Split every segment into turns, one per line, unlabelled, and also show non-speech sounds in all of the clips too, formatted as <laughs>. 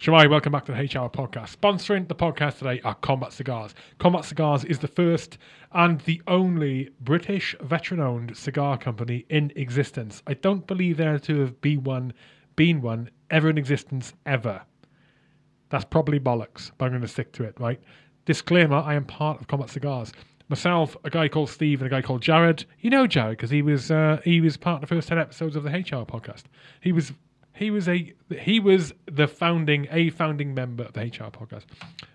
Shemai, welcome back to the H-Hour podcast. Sponsoring the podcast today are Combat Cigars. Combat Cigars is the first and the only British veteran owned cigar company in existence. I don't believe there to have been one, been one ever in existence ever. That's probably bollocks, but I'm going to stick to it, right? Disclaimer I am part of Combat Cigars. Myself, a guy called Steve, and a guy called Jared. You know Jared because he was uh, he was part of the first ten episodes of the H-Hour podcast. He was he was a he was the founding a founding member of the H-Hour podcast.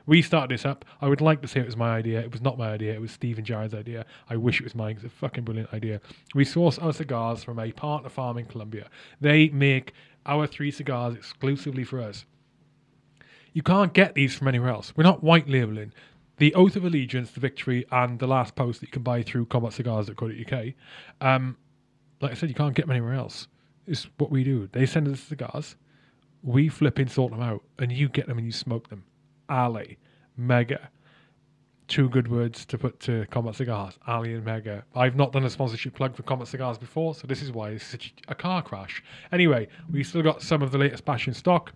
We started this up. I would like to say it was my idea. It was not my idea. It was Steve and Jared's idea. I wish it was mine. It's a fucking brilliant idea. We source our cigars from a partner farm in Colombia. They make our three cigars exclusively for us. You can't get these from anywhere else. We're not white labeling. The Oath of Allegiance, the Victory, and the last post that you can buy through Combat Cigars combatcigars.co.uk. Um, like I said, you can't get them anywhere else is what we do. They send us cigars, we flip and sort them out, and you get them and you smoke them. Ali, Mega, two good words to put to Combat Cigars, Ali and Mega. I've not done a sponsorship plug for Combat Cigars before, so this is why it's such a car crash. Anyway, we still got some of the latest batch in stock.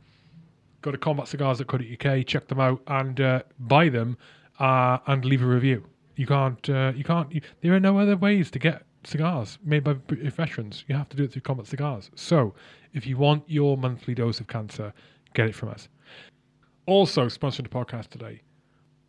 Go to combatcigars.co.uk, check them out, and uh, buy them, uh, and leave a review. You can't, uh, you can't. You, there are no other ways to get cigars made by British eh, veterans. You have to do it through Combat Cigars. So, if you want your monthly dose of cancer, get it from us. Also, sponsoring the podcast today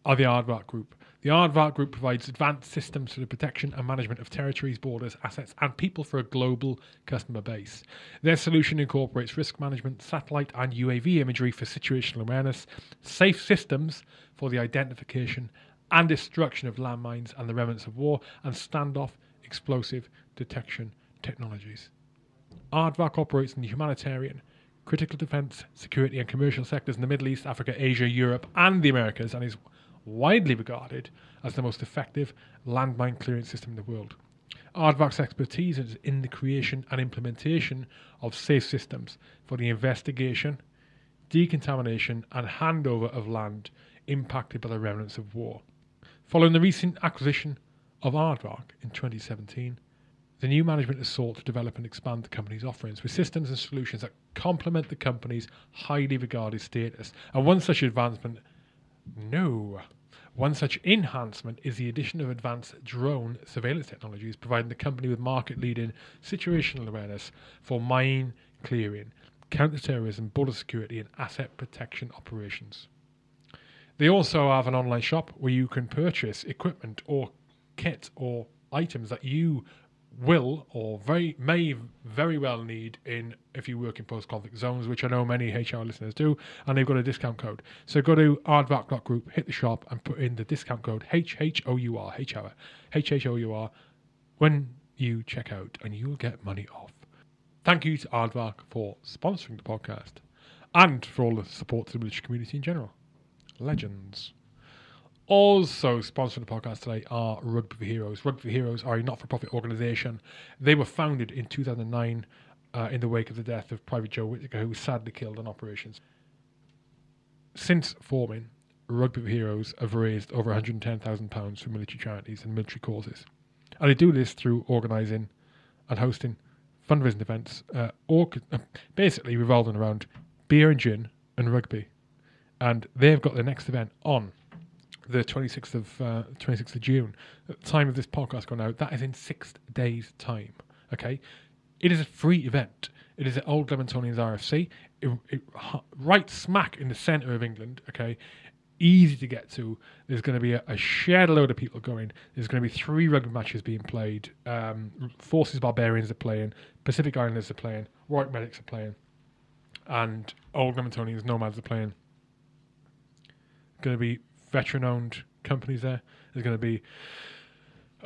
are the Aardvark Group. The Aardvark Group provides advanced systems for the protection and management of territories, borders, assets, and people for a global customer base. Their solution incorporates risk management, satellite and UAV imagery for situational awareness, safe systems for the identification and destruction of landmines and the remnants of war, and standoff explosive detection technologies. Aardvark operates in the humanitarian, critical defense, security, and commercial sectors in the Middle East, Africa, Asia, Europe, and the Americas, and is widely regarded as the most effective landmine clearance system in the world. Aardvark's expertise is in the creation and implementation of safe systems for the investigation, decontamination, and handover of land impacted by the remnants of war. Following the recent acquisition of Aardvark in 2017, the new management has sought to develop and expand the company's offerings with systems and solutions that complement the company's highly regarded status. And one such advancement, no, one such enhancement is the addition of advanced drone surveillance technologies, providing the company with market leading situational awareness for mine clearing, counter-terrorism, border security, and asset protection operations. They also have an online shop where you can purchase equipment or kit or items that you will or very may very well need in if you work in post-conflict zones, which I know many H-Hour listeners do, and they've got a discount code. So go to aardvark.group, hit the shop, and put in the discount code HHOUR, HR, HHOUR, when you check out, and you'll get money off. Thank you to Aardvark for sponsoring the podcast and for all the support to the military community in general. Legends. Also, sponsoring the podcast today are Rugby for Heroes. Rugby for Heroes are a not for profit organisation. They were founded in 2009 uh, in the wake of the death of Private Joe Whitaker, who was sadly killed on operations. Since forming, Rugby for Heroes have raised over £110,000 for military charities and military causes. And they do this through organising and hosting fundraising events, uh, or, uh, basically revolving around beer and gin and rugby. And they've got their next event on the 26th of uh, 26th of June. At the time of this podcast going out, that is in six days' time. Okay, it is a free event. It is at Old Leamingtonians RFC, it, it, right smack in the centre of England. Okay, easy to get to. There's going to be a, a shed load of people going. There's going to be three rugby matches being played. Um, Forces Barbarians are playing. Pacific Islanders are playing. Warwick Medics are playing. And Old Leamingtonians Nomads are playing. Going to be veteran owned companies there. There's going to be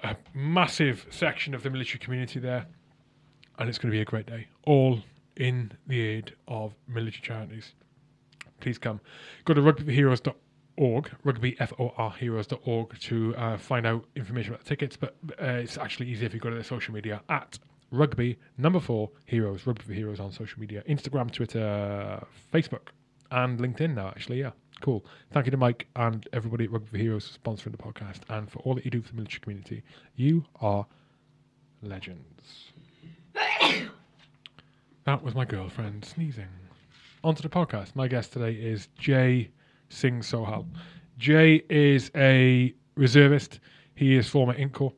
a massive section of the military community there, and it's going to be a great day. All in the aid of military charities. Please come. Go to rugbyforheroes.org, rugbyforheroes.org to uh, find out information about the tickets, but uh, it's actually easier if you go to their social media at rugby number four heroes, rugby for heroes on social media, Instagram, Twitter, Facebook, and LinkedIn now, actually, yeah. Cool. Thank you to Mike and everybody at Rugby for Heroes for sponsoring the podcast and for all that you do for the military community. You are legends. <coughs> that was my girlfriend sneezing. onto the podcast. My guest today is Jay Singh Sohal. Jay is a reservist. He is former INCO.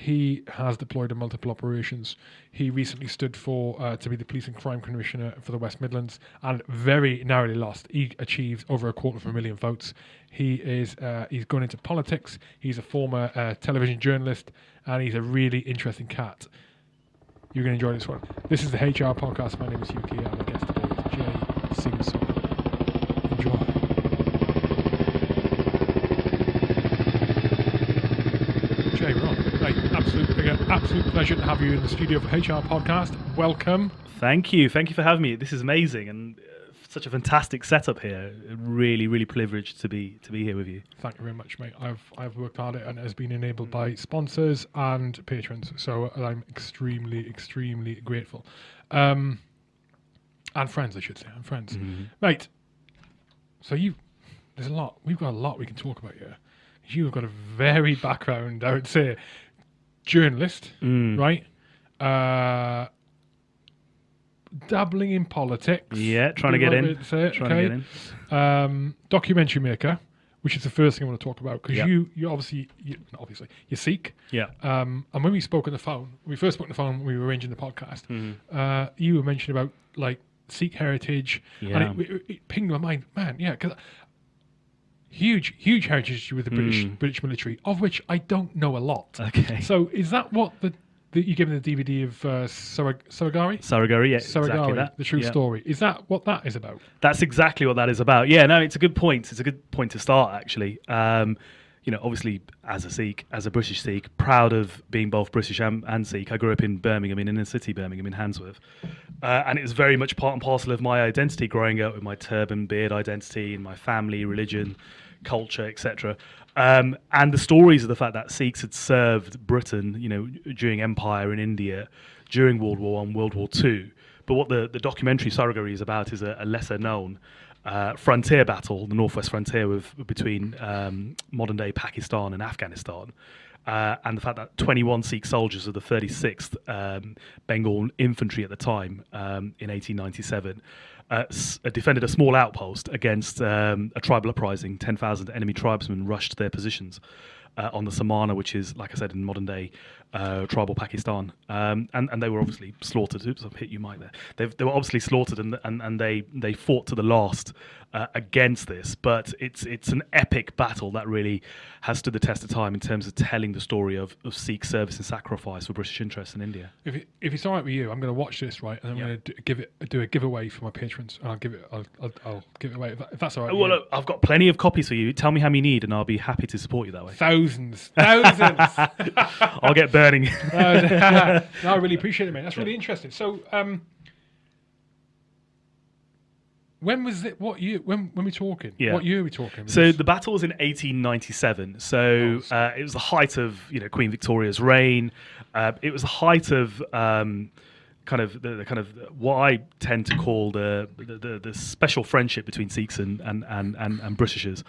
He has deployed in multiple operations. He recently stood for uh, to be the police and crime commissioner for the West Midlands and very narrowly lost. He achieved over a quarter of a million votes. He is uh, he's gone into politics. He's a former uh, television journalist and he's a really interesting cat. You're going to enjoy this one. This is the H-Hour podcast. My name is Yuki, and my guest today is Jay Singh Sohal. Enjoy. Jay, we're on. Right, absolute, again, absolute pleasure to have you in the studio for H-Hour podcast. Welcome.
Thank you. Thank you for having me. This is amazing and uh, such a fantastic setup here. Really, really privileged to be to be here with you.
Thank you very much, mate. I've I've worked hard at it and it has been enabled by sponsors and patrons. So I'm extremely, extremely grateful. Um, and friends, I should say, and friends, mate. So you, there's a lot. We've got a lot we can talk about here. You've got a varied <laughs> background, I would say. Journalist,
Mm.
right? Uh, dabbling in politics.
Yeah, trying to get in.
way say it,
Trying
okay?
to get in.
um, documentary maker, which is the first thing I want to talk about because
Yeah.
you, you obviously, you, obviously, you Sikh.
Yeah.
Um, and when we spoke on the phone, we first spoke on the phone when we were arranging the podcast,
Mm-hmm.
uh, you were mentioning about like Sikh heritage,
Yeah.
and it, it, it pinged my mind, man, yeah, because huge, huge heritage with the British
Mm.
British military, of which I don't know a lot.
Okay.
So is that what the, the you gave me the DVD of uh, Sarag- Saragarhi?
Saragarhi, yeah,
Saragarhi,
exactly that.
the true
Yeah.
story. Is that what that is about?
That's exactly what that is about. Yeah, no, it's a good point. It's a good point to start, actually. Um, you know, obviously, as a Sikh, as a British Sikh, proud of being both British and, and Sikh. I grew up in Birmingham, in inner city Birmingham, in Handsworth. Uh, and it was very much part and parcel of my identity growing up with my turban, beard identity, and my family, religion, culture, etc. Um, and the stories of the fact that Sikhs had served Britain, you know, during empire in India, during World War One, World War Two. But what the, the documentary Saragarhi is about is a, a lesser known uh, frontier battle, the northwest frontier with, between um, modern day Pakistan and Afghanistan. Uh, and the fact that 21 Sikh soldiers of the 36th um, Bengal Infantry at the time um, in 1897 uh, defended a small outpost against um, a tribal uprising. 10,000 enemy tribesmen rushed their positions uh, on the Samana, which is, like I said, in modern day uh, tribal Pakistan. Um, and, and they were obviously slaughtered. Oops, I've hit you, Mike, there. They've, they were obviously slaughtered and, and, and they, they fought to the last uh, against this. But it's, it's an epic battle that really has stood the test of time in terms of telling the story of, of Sikh service and sacrifice for British interests in India.
If it, if it's all right with you, I'm going to watch this right, and I'm
Yeah.
going to give it do a giveaway for my patrons, and I'll give it I'll, I'll, I'll give it away if, that, if that's all right.
Well, look, I've got plenty of copies for you. Tell me how many you need, and I'll be happy to support you that way.
thousands, thousands. <laughs>
I'll get burning. <laughs>
No, I really <laughs> appreciate it, mate. That's really interesting. So, um, when was it? What year? When when we talking?
Yeah.
What year are we talking?
So the battle was in 1897. So
Oh,
uh, it was the height of you know Queen Victoria's reign. Uh, it was the height of um, kind of the, the kind of what I tend to call the the, the, the special friendship between Sikhs and and and, and, and Britishers.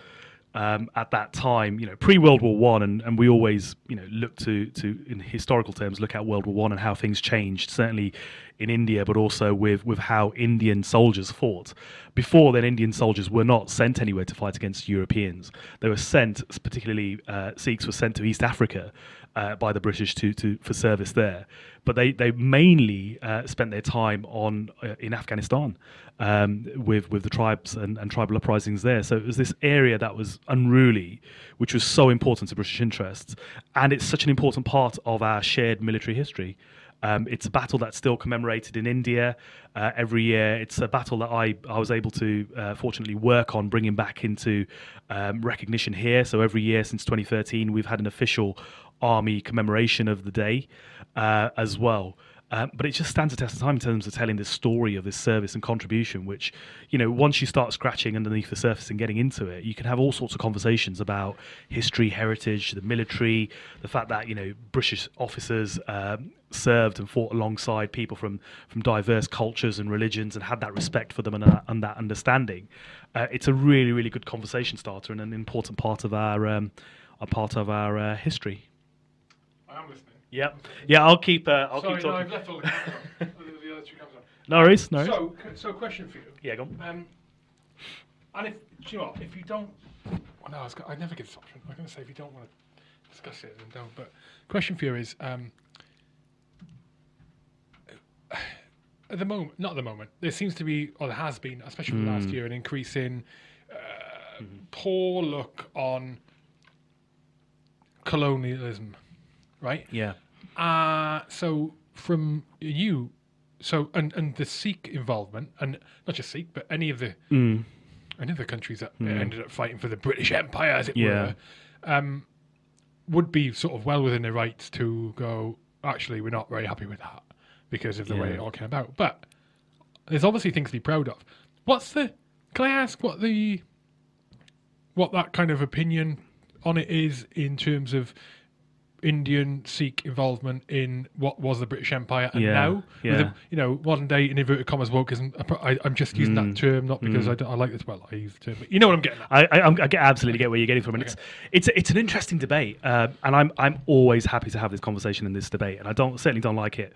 Um, at that time, you know, pre World War One, and, and we always, you know, look to to in historical terms look at World War One and how things changed. Certainly in India, but also with with how Indian soldiers fought. Before then, Indian soldiers were not sent anywhere to fight against Europeans. They were sent, particularly uh, Sikhs, were sent to East Africa uh, by the British to, to for service there. But they they mainly uh, spent their time on uh, in Afghanistan um, with with the tribes and, and tribal uprisings there. So it was this area that was unruly, which was so important to British interests, and it's such an important part of our shared military history. Um, it's a battle that's still commemorated in India uh, every year. It's a battle that I, I was able to uh, fortunately work on bringing back into um, recognition here. So every year since 2013, we've had an official army commemoration of the day uh, as well. Um, but it just stands a test of time in terms of telling this story of this service and contribution, which, you know, once you start scratching underneath the surface and getting into it, you can have all sorts of conversations about history, heritage, the military, the fact that, you know, British officers um, served and fought alongside people from, from diverse cultures and religions and had that respect for them and, uh, and that understanding. Uh, it's a really, really good conversation starter and an important part of our, um, a part of our uh, history.
I am listening.
Yep. Yeah, I'll keep. Uh, I'll
Sorry,
keep
no,
talking.
I've left all the cameras on. the, the other two cameras on.
No worries, no worries.
So, so question for you.
yeah, go on.
Um, and if do you know what, if you don't, well, no, I, was, I never get this option. I'm going to say if you don't want to discuss it, then don't. But question for you is, um, at the moment, not at the moment, there seems to be, or there has been, especially the last year, an increase in uh, poor look on colonialism, right?
Yeah.
Uh, so from you, so and and the Sikh involvement, and not just Sikh, but any of the
Mm.
any of the countries that ended up fighting for the British Empire, as it
Yeah.
were, um, would be sort of well within their rights to go. Actually, we're not very happy with that because of the way it all came about. But there's obviously things to be proud of. What's the? Can I ask what the what that kind of opinion on it is in terms of Indian Sikh involvement in what was the British Empire and
Yeah,
now, with
yeah.
the, you know, modern day in inverted commas wokeism. I, I'm just using
Mm.
that term not because I, don't, I like this. Well, I use the term, but you know what I'm getting at.
I, I, I'm- get absolutely get where you're getting from, and it's it's it's an interesting debate, uh, and I'm I'm always happy to have this conversation and this debate, and I don't certainly don't like it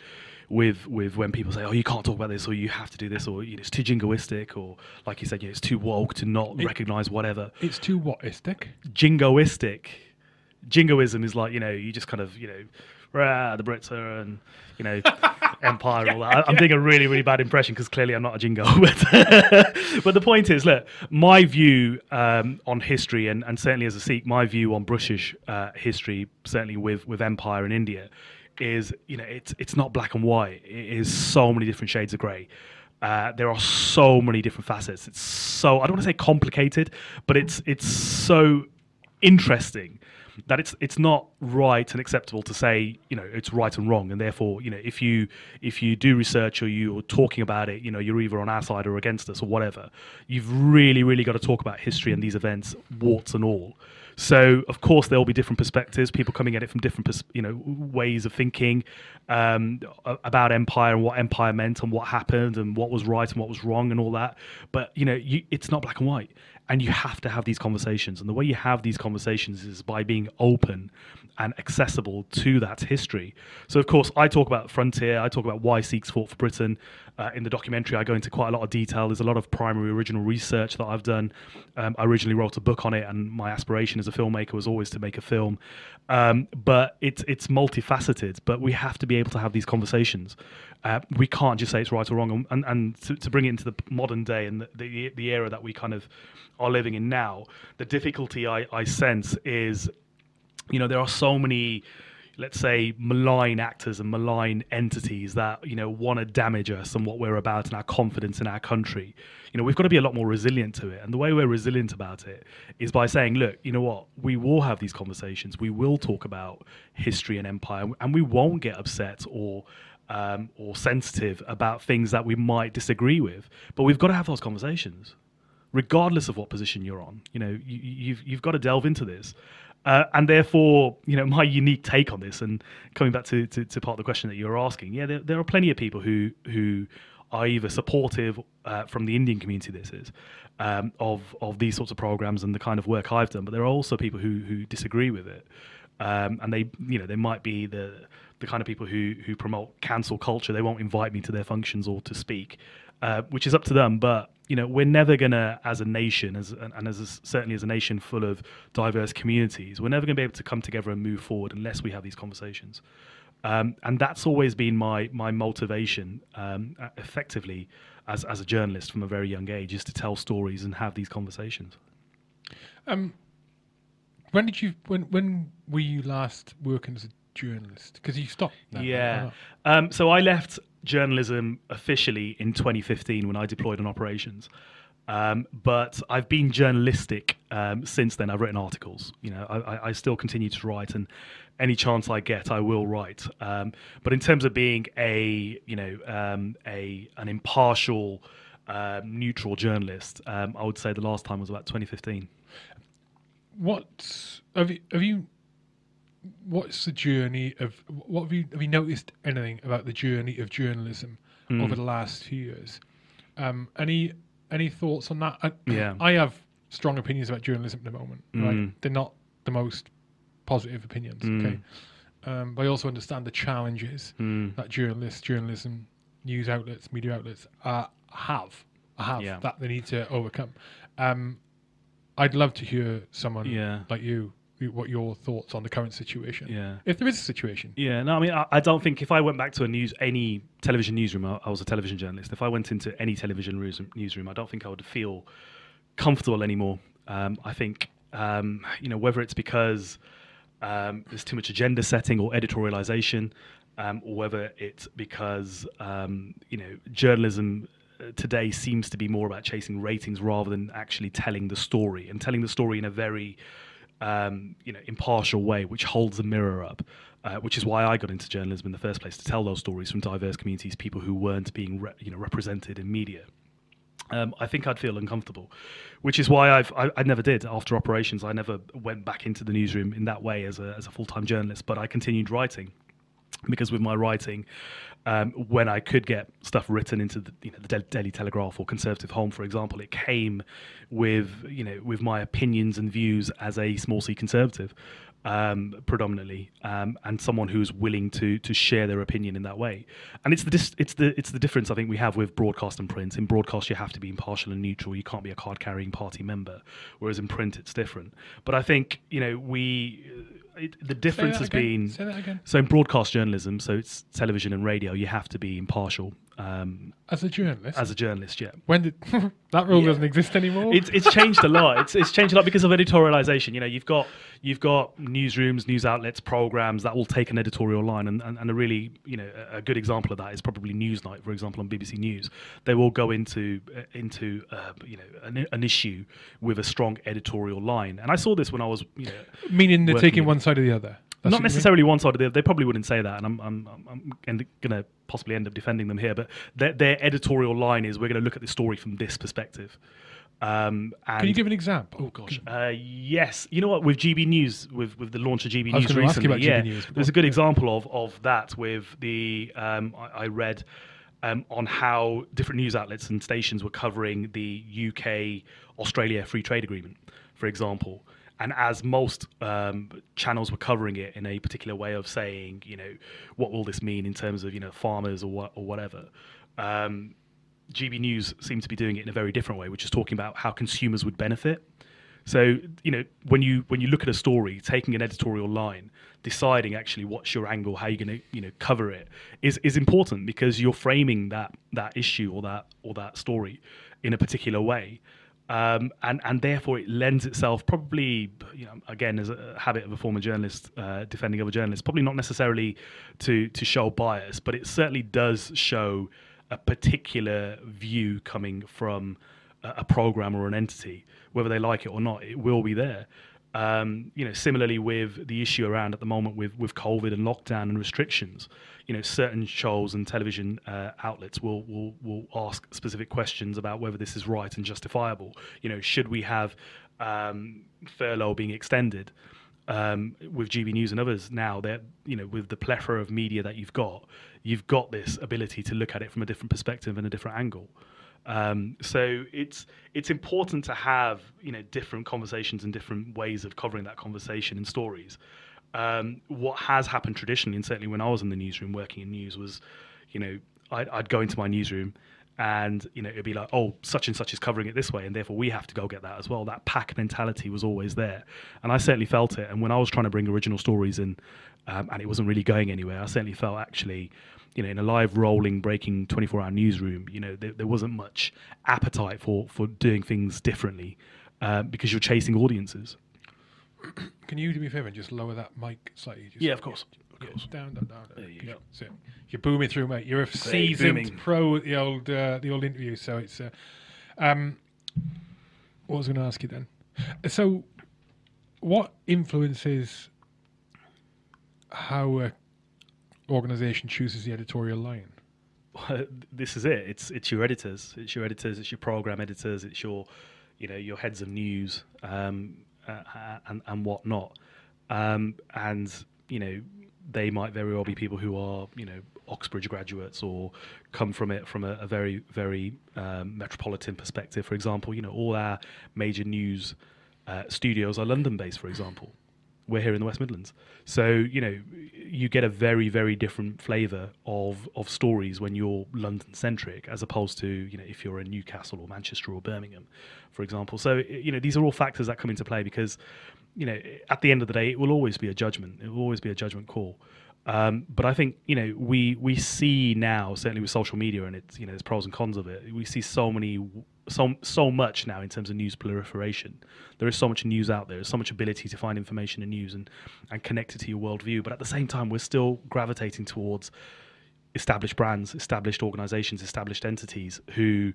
with with when people say, oh, you can't talk about this, or you have to do this, or you know, it's too jingoistic, or like you said, you know, it's too woke to not recognize whatever.
It's too whatistic.
Jingoistic, jingoism is like you know, you just kind of you know. Rah, the Brits are and you know <laughs> empire and all that. I, I'm doing a really really bad impression because clearly I'm not a jingo. <laughs> But but the point is, look, my view um, on history and, and certainly as a Sikh, my view on British uh, history, certainly with with empire in India, is you know it's it's not black and white. It is so many different shades of grey. Uh, there are so many different facets. It's so I don't want to say complicated, but it's it's so interesting that it's it's not right and acceptable to say you know it's right and wrong. And therefore you know if you if you do research or you're talking about it you know you're either on our side or against us or whatever you've really really got to talk about history and these events warts and all. So of course there will be different perspectives people coming at it from different pers- you know ways of thinking um, about empire and what empire meant and what happened and what was right and what was wrong and all that. But you know you, it's not black and white and you have to have these conversations. And the way you have these conversations is by being open and accessible to that history. So of course i talk about frontier i talk about why sikhs fought for britain. Uh, in the documentary i go into quite a lot of detail. There's a lot of primary original research that i've done. Um, i originally wrote a book on it and my aspiration as a filmmaker was always to make a film. Um, but it's it's multifaceted but we have to be able to have these conversations uh, we can't just say it's right or wrong and, and, and to, to bring it into the modern day and the, the, the era that we kind of are living in now the difficulty I, I sense is you know there are so many let's say malign actors and malign entities that you know want to damage us and what we're about and our confidence in our country. You know we've got to be a lot more resilient to it. And the way we're resilient about it is by saying look you know what? We will have these conversations. We will talk about history and empire and we won't get upset or um, or sensitive about things that we might disagree with but we've got to have those conversations regardless of what position you're on. You know, you, you've you've got to delve into this, uh, and therefore, you know, my unique take on this, and coming back to, to, to part of the question that you were asking, yeah, there, there are plenty of people who who are either supportive uh, from the Indian community. This is. Um, of of these sorts of programs and the kind of work I've done, but there are also people who who disagree with it, um, and they you know they might be the the kind of people who who promote cancel culture. They won't invite me to their functions or to speak, uh, which is up to them. But you know, we're never gonna, as a nation, as and as a, certainly as a nation full of diverse communities, we're never gonna be able to come together and move forward unless we have these conversations. Um, and that's always been my my motivation, um, effectively, as as a journalist from a very young age, is to tell stories and have these conversations.
Um, when did you when when were you last working as a journalist? Because you stopped. now,
Yeah.
or?
Um, so I left journalism officially in 2015 when I deployed on operations. Um, but I've been journalistic um, since then. I've written articles. You know, I, I- still continue to write, and any chance I get, I will write. Um, but in terms of being a, you know, um, a an impartial, um, neutral journalist, um, I would say the last time was about 2015.
What have you have you? What's the journey of what have you have you noticed anything about the journey of journalism
Hmm.
over the last few years? Um, any any thoughts on that? I,
Yeah.
I have strong opinions about journalism at the moment. Right,
Mm.
they're not the most positive opinions.
Mm.
Okay, um, but I also understand the challenges
Mm.
that journalists journalism news outlets, media outlets uh, have have
Yeah.
that they need to overcome. Um, I'd love to hear someone
Yeah.
like you- what your thoughts on the current situation.
Yeah.
If there is a situation.
Yeah, no, I mean, I, I don't think if I went back to a news, any television newsroom, I, I was a television journalist. If I went into any television newsroom, I don't think I would feel comfortable anymore. Um, I think, um, you know, whether it's because um, there's too much agenda setting or editorialization, um, or whether it's because, um, you know, journalism uh, today seems to be more about chasing ratings rather than actually telling the story and telling the story in a very um, you know, impartial way, which holds the mirror up. Uh, which is why I got into journalism in the first place to tell those stories from diverse communities, people who weren't being re- you know represented in media. Um, I think I'd feel uncomfortable, which is why I've I, I never did after operations. I never went back into the newsroom in that way as a as a full time journalist, but I continued writing because with my writing, um, when I could get stuff written into the, you know, the Daily Telegraph or Conservative Home, for example, it came with you know with my opinions and views as a small c conservative, um, predominantly, um, and someone who's willing to to share their opinion in that way. And it's the dis- it's the it's the difference I think we have with broadcast and print. In broadcast, you have to be impartial and neutral. You can't be a card carrying party member, whereas in print, it's different. But I think you know we. It, the difference has
again.
been
Say that again.
so in broadcast journalism, so it's television and radio, you have to be impartial um,
As a journalist.
as a journalist. Yeah,
when did <laughs> that rule
Yeah.
doesn't exist anymore?
it's it's changed a lot. It's it's changed a lot because of editorialization. You know, you've got you've got newsrooms, news outlets, programs that will take an editorial line, and, and, and a really you know a good example of that is probably Newsnight, for example, on BBC News. They will go into uh, into uh, you know an, an issue with a strong editorial line, and I saw this when I was you know
Meaning they're taking one side or the other. That's
not
what you mean?
necessarily one side or the other. They probably wouldn't say that, and I'm I'm I'm, I'm going to possibly end up defending them here. But their, their editorial line is we're going to look at the story from this perspective. Um, and
Can you give an example?
Oh gosh, uh, yes. You know what? With GB News, with with the launch of GB
I was
News
gonna ask you
recently, yeah,
News,
there's a good example of of that with the um, I, I read um, on how different news outlets and stations were covering the UK Australia Free Trade Agreement, for example. And as most um, channels were covering it in a particular way of saying, you know, what will this mean in terms of you know farmers or what or whatever. Um, GB News seemed to be doing it in a very different way, which is talking about how consumers would benefit. So you know when you when you look at a story, taking an editorial line, deciding actually what's your angle, how you're going to you know cover it is is important because you're framing that that issue or that or that story in a particular way. Um, and and therefore it lends itself probably you know again as a habit of a former journalist uh, defending other journalists probably not necessarily to to show bias but it certainly does show a particular view coming from a, a program or an entity. Whether they like it or not it will be there um, you know, similarly with the issue around at the moment with, with COVID and lockdown and restrictions, you know, certain shows and television uh, outlets will, will will ask specific questions about whether this is right and justifiable. You know, should we have um, furlough being extended? Um, with GB News and others now, that you know, with the plethora of media that you've got, you've got this ability to look at it from a different perspective and a different angle. Um, so it's it's important to have you know different conversations and different ways of covering that conversation and stories. Um, what has happened traditionally, and certainly when I was in the newsroom working in news, was you know I'd, I'd go into my newsroom and you know it'd be like oh such and such is covering it this way and therefore we have to go get that as well. That pack mentality was always there. And i certainly felt it. And when i was trying to bring original stories in um, and it wasn't really going anywhere i certainly felt actually you know in a live rolling breaking 24 hour newsroom you know there, there wasn't much appetite for for doing things differently uh, because you're chasing audiences <coughs>
Can you do me a favor and just lower that mic slightly? Just
Yeah, of course, of
Yeah,
course.
Down, down, down.
There you go.
You're booming through, mate. You're a seasoned
booming.
pro at the old uh, the old interview. So it's. Uh, um, what was I going to ask you then? So, what influences how a organization chooses the editorial line?
this is it. It's it's your editors. It's your editors. It's your program editors. It's your, you know, your heads of news um, uh, and and whatnot. Um, and you know, they might very well be people who are you know Oxbridge graduates or come from it from a, a very very um, metropolitan perspective. For example, you know, all our major news uh, studios are London based. For example. We're here in the West Midlands. So you know, you get a very very different flavour of of stories when you're London centric, as opposed to you know if you're in Newcastle or Manchester or Birmingham, for example. So you know these are all factors that come into play because you know at the end of the day it will always be a judgment. It will always be a judgment call. Um, but I think you know we we see now certainly with social media and it's you know there's pros and cons of it. We see so many so so much now in terms of news proliferation. There is so much news out there. There's so much ability to find information and news and and connect it to your worldview. But at the same time, we're still gravitating towards established brands, established organizations, established entities who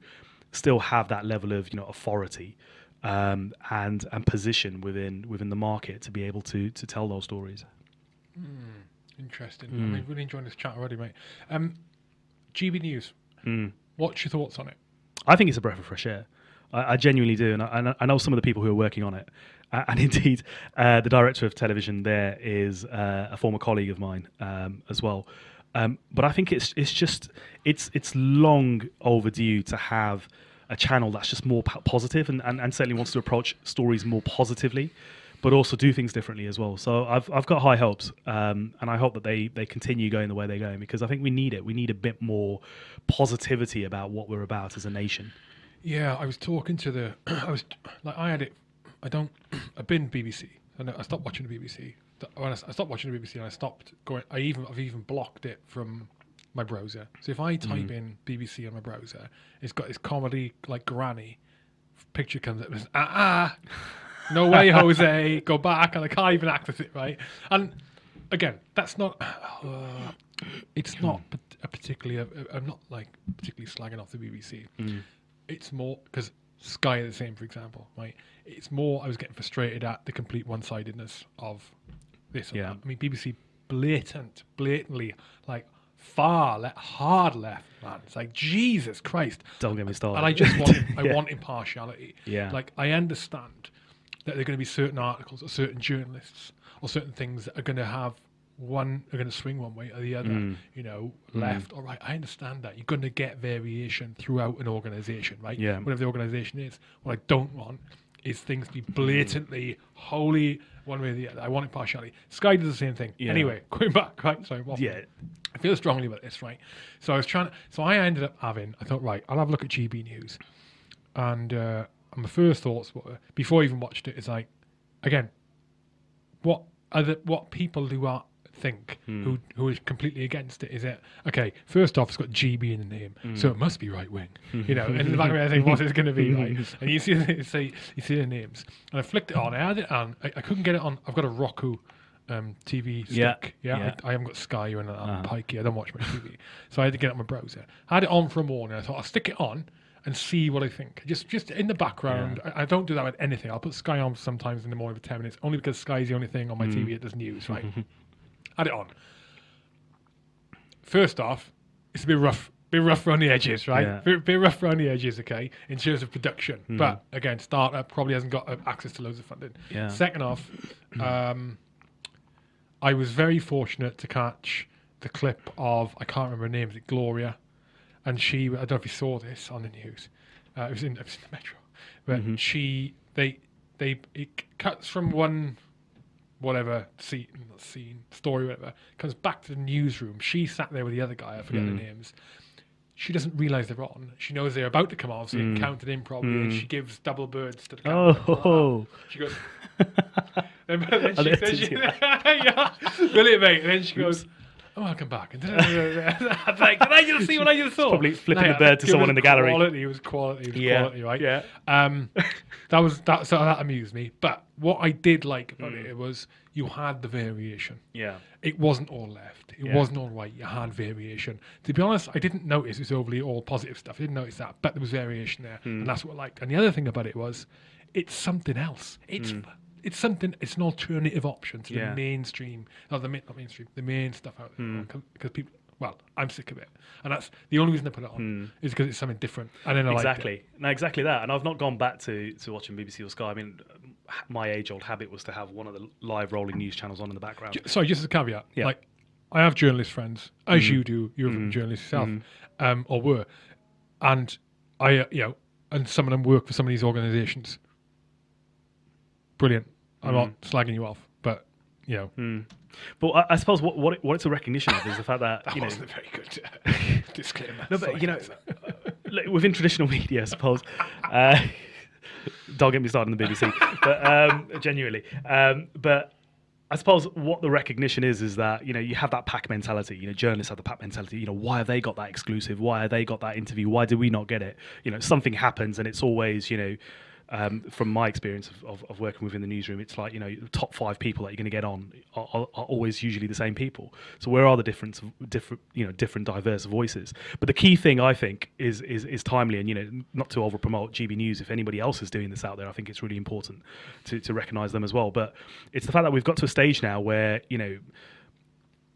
still have that level of you know authority um, and and position within within the market to be able to to tell those stories.
Interesting.
Mm.
I'm really enjoying this chat already, mate. Um, GB News.
Mm.
What's your thoughts on it?
I think it's a breath of fresh air. I, I genuinely do, and I, I know some of the people who are working on it. Uh, and <laughs> indeed, uh, the director of television there is uh, a former colleague of mine um, as well. Um, but I think it's it's just it's it's long overdue to have a channel that's just more positive and, and, and certainly wants to approach stories more positively, but also do things differently as well. So I've I've got high hopes, um, and I hope that they they continue going the way they're going because I think we need it. We need a bit more positivity about what we're about as a nation.
Yeah, I was talking to the. <clears throat> I was like, I had it. I don't. <clears throat> I've been BBC, and I stopped watching the BBC. When I, stopped watching the BBC, and I stopped going. I even I've even blocked it from my browser. So if I type in BBC on my browser, it's got this comedy like Granny picture comes up. Ah ah, no way, Jose, go back, and I can't even access it right. And again, that's not. Uh, it's not a particularly. I'm not like particularly slagging off the BBC it's more because Sky are the same, for example, right? It's more I was getting frustrated at the complete one-sidedness of this.
Yeah.
that. I mean, BBC blatant, blatantly like far left, hard left, man. It's like Jesus Christ.
Don't get me started.
And I just want, I <laughs>
Yeah.
want impartiality.
Yeah.
Like I understand that there are going to be certain articles or certain journalists or certain things that are going to have one are going to swing one way or the other.
Mm.
You know, left or right. I understand that you're going to get variation throughout an organization, right?
Yeah.
Whatever the organization is. What I don't want is things to be blatantly wholly one way or the other. I want impartiality. Sky does the same thing.
Yeah.
Anyway, <laughs> going back, right? Sorry, waffling.
Yeah.
I feel strongly about this, right? So I was trying. So I ended up having. I thought, right, I'll have a look at GB News, and uh, my first thoughts were before I even watched it is like, again, what are the what people who are think who who is completely against it is it okay first off it's got GB in the name so it must be right wing you know and in the back of my head I think what is it going to be like <laughs> and you see the- say you see the names and I flicked it on I had it on I, I couldn't get it on I've got a Roku um, TV stick
Yeah,
yeah,
yeah.
I, I haven't got Sky or anything. I'm
Uh-huh.
pikey. I don't watch much TV, so I had to get it on my browser. I had it on for a morning. I thought I'll stick it on and see what I think. Just just in the background. I, I don't do that with anything. I'll put Sky on sometimes in the morning for ten minutes, only because Sky's the only thing on my
Mm.
TV that does news. Right. <laughs> Add it on. First off, it's a bit rough. Bit rough around the edges, right?
Yeah.
Bit, bit rough around the edges, okay, in terms of production.
Mm.
But again, startup probably hasn't got uh, access to loads of funding.
Yeah.
Second off, <clears throat> um, I was very fortunate to catch the clip of I can't remember her name. Is it Gloria? And she, I don't know if you saw this on the news. Uh, it was in, it was in the metro, but she, they, they, it cuts from one, whatever scene, scene, story, whatever, comes back to the newsroom. She sat there with the other guy. I forget the names. She doesn't realize they're on. She knows they're about to come off, so it counted in probably, and she gives double birds to the camera.
Oh,
She goes. <laughs> <laughs> then, then she, then she, <laughs> yeah, brilliant, mate. And then she goes, "Oh, I'll come back." And I was like, "Did I just see what I just saw?"
probably flipping
No,
the bird to someone in the gallery.
Quality, it was quality, it was
Yeah,
quality, right?
yeah.
Um, <laughs> that was that. So that amused me. But what I did like about
Mm.
it was you had the variation.
yeah.
It wasn't all left. It
Yeah.
wasn't all right. You had variation. To be honest, I didn't notice it was overly all positive stuff. I didn't notice that, but there was variation there,
Hmm.
and that's what I liked. And the other thing about it was, it's something else. It's it's something. It's an alternative option to
Hmm. Yeah.
the mainstream, not the main, not mainstream, the main stuff out there.
Hmm.
Because people, well, I'm sick of it, and that's the only reason I put it on is because it's something different. And then I.
Hmm. Exactly. No, exactly that. And I've not gone back to, to watching BBC or Sky. I mean, my age old habit was to have one of the live rolling news channels on in the background.
Sorry, just as a caveat,
Yeah.
like I have journalist friends, as
Mm-hmm.
you do. You're a journalist yourself, um, or were, and I, uh, you know, and some of them work for some of these organisations. Brilliant. I'm not
Mm-hmm.
slagging you off, but you know,
Mm. But I, I suppose what, what, it, what it's a recognition of is the fact that, <laughs>
that
you know,
wasn't a very good uh, <laughs> disclaimer.
No, but you know, <laughs> like, within traditional media, I suppose. Uh, don't get me started on the BBC, but um, genuinely. Um, but I suppose what the recognition is is that you know you have that pack mentality. You know, journalists have the pack mentality. You know, why have they got that exclusive? Why have they got that interview? Why did we not get it? You know, something happens, and it's always you know. Um, from my experience of, of, of working within the newsroom, it's like you know the top five people that you're going to get on are, are, are always usually the same people. So where are the different, different, you know, different diverse voices? But the key thing I think is is is timely, and you know, not to over promote GB News. If anybody else is doing this out there, I think it's really important to to recognise them as well. But it's the fact that we've got to a stage now where you know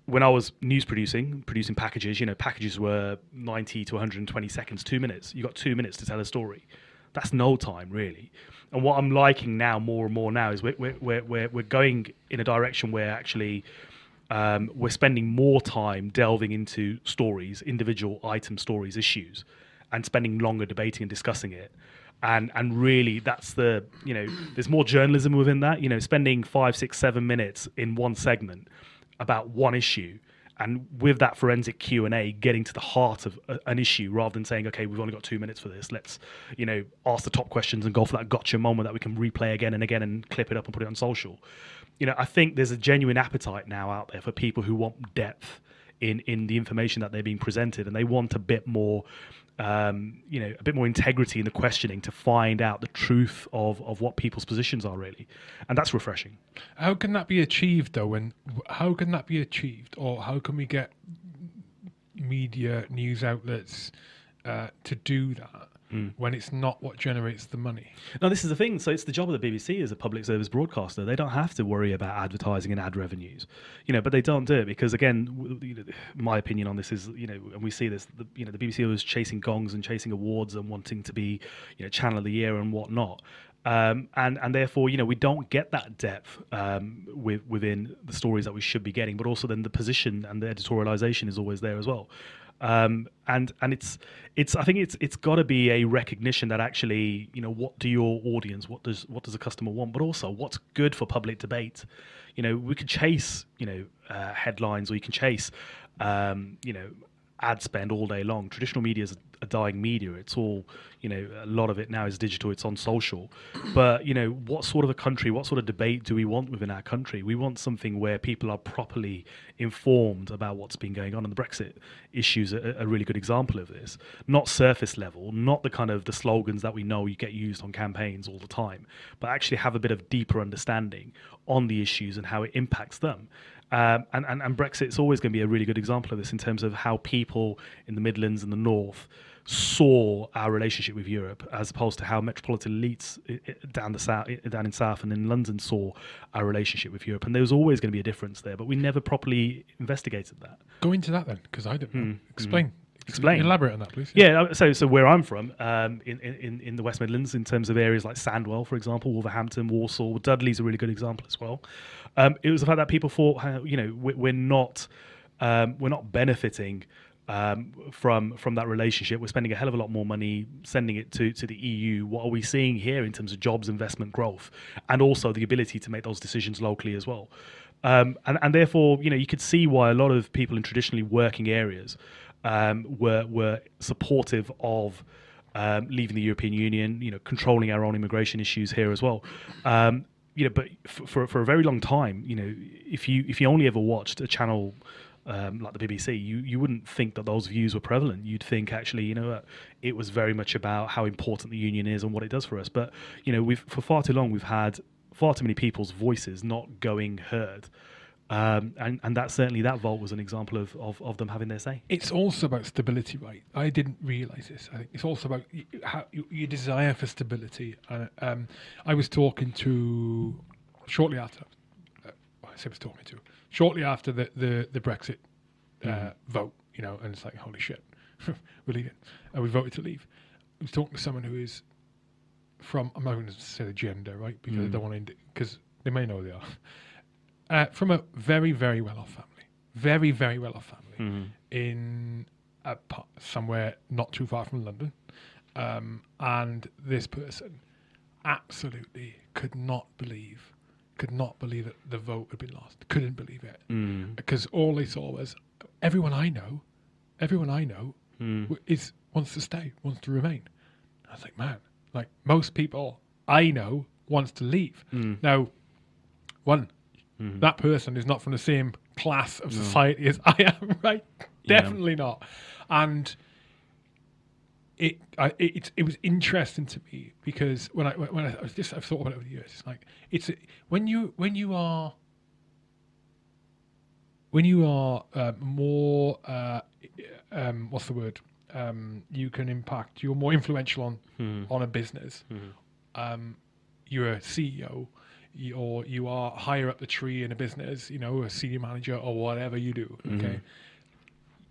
when I was news producing, producing packages, you know, packages were 90 to 120 seconds, two minutes. You got two minutes to tell a story. That's no time, really. And what I'm liking now, more and more now, is we're, we're, we're, we're, going in a direction where actually um, we're spending more time delving into stories, individual item stories, issues, and spending longer debating and discussing it. And and really, that's the you know, there's more journalism within that. You know, spending five, six, seven minutes in one segment about one issue and with that forensic q&a getting to the heart of a, an issue rather than saying okay we've only got two minutes for this. Let's you know ask the top questions and go for that gotcha moment that we can replay again and again and clip it up and put it on social. You know i think there's a genuine appetite now out there for people who want depth in in the information that they're being presented and they want a bit more um, you know, a bit more integrity in the questioning to find out the truth of, of what people's positions are really, and that's refreshing.
How can that be achieved though? When how can that be achieved, or how can we get media news outlets uh, to do that when it's not what generates the money?
Now, this is the thing. So it's the job of the BBC as a public service broadcaster. They don't have to worry about advertising and ad revenues, you know. But they don't do it because, again, you know, my opinion on this is, you know, and we see this. The, you know, the BBC was chasing gongs and chasing awards and wanting to be, you know, channel of the year and whatnot. Um, and and therefore, you know, we don't get that depth um, with, within the stories that we should be getting. But also, then the position and the editorialization is always there as well. Um, and and it's it's I think it's it's got to be a recognition that actually you know what do your audience what does what does a customer want, but also what's good for public debate. You know, we could chase you know uh, headlines or you can chase um, you know ad spend all day long. Traditional media is a dying media. It's all, you know, a lot of it now is digital. It's on social. But you know, what sort of a country, what sort of debate do we want within our country? We want something where people are properly informed about what's been going on. And the Brexit issues are a really good example of this. Not surface level, not the kind of the slogans that we know you get used on campaigns all the time, but actually have a bit of deeper understanding on the issues and how it impacts them. Um, and, and, and Brexit's always going to be a really good example of this in terms of how people in the Midlands and the North saw our relationship with Europe, as opposed to how metropolitan elites down the south, down in South and in London saw our relationship with Europe. And there was always going to be a difference there, but we never properly investigated that.
Go into that then, because I don't know. Explain.
Hmm. Explain.
Elaborate on that, please.
Yeah, uh, so so where I'm from, um, in, in in the West Midlands, in terms of areas like Sandwell, for example, Wolverhampton, Walsall, Dudley's a really good example as well. Um, it was the fact that people thought, you know, we- we're not um, we're not benefiting um, from from that relationship. We're spending a hell of a lot more money sending it to to the EU. What are we seeing here in terms of jobs, investment, growth, and also the ability to make those decisions locally as well? Um, and, and therefore, you know, you could see why a lot of people in traditionally working areas um, were were supportive of um, leaving the European Union. You know, controlling our own immigration issues here as well. Um, you know, but for for a very long time, you know, if you if you only ever watched a channel um, like the BBC, you you wouldn't think that those views were prevalent. You'd think actually, you know, uh, it was very much about how important the union is and what it does for us. But you know, we've for far too long we've had far too many people's voices not going heard. Um, and, and that certainly that vote was an example of, of, of them having their say.
It's also about stability, right? I didn't realize this. I think it's also about y- how, y- your desire for stability. And um, I was talking to shortly after. Uh, I say was talking to shortly after the the, the Brexit uh, vote. You know, and it's like holy shit, <laughs> we're leaving. Uh, we voted to leave. I was talking to someone who is from. I'm not going to say the gender, right? Because I don't want to, because they may know who they are. <laughs> Uh, from a very very well off family, very very well off family in a part, somewhere not too far from London, um, and this person absolutely could not believe could not believe that the vote had been lost. Couldn't believe it
Mm.
because all they saw was everyone I know, everyone I know
Mm.
w- is wants to stay, wants to remain. I was like, man, like most people I know wants to leave.
Mm.
Now, one,
Mhm.
that person is not from the same class of society as I am, <laughs> right?
Yeah.
Definitely not. And it, I, it it- was interesting to me because when I when I, I was just I've thought about it over the years. It's like it's when you when you are when you are uh, more uh, um, what's the word um, you can impact you're more influential on
Mhm.
on a business um, you're a CEO you, or you are higher up the tree in a business you know a senior manager or whatever you do okay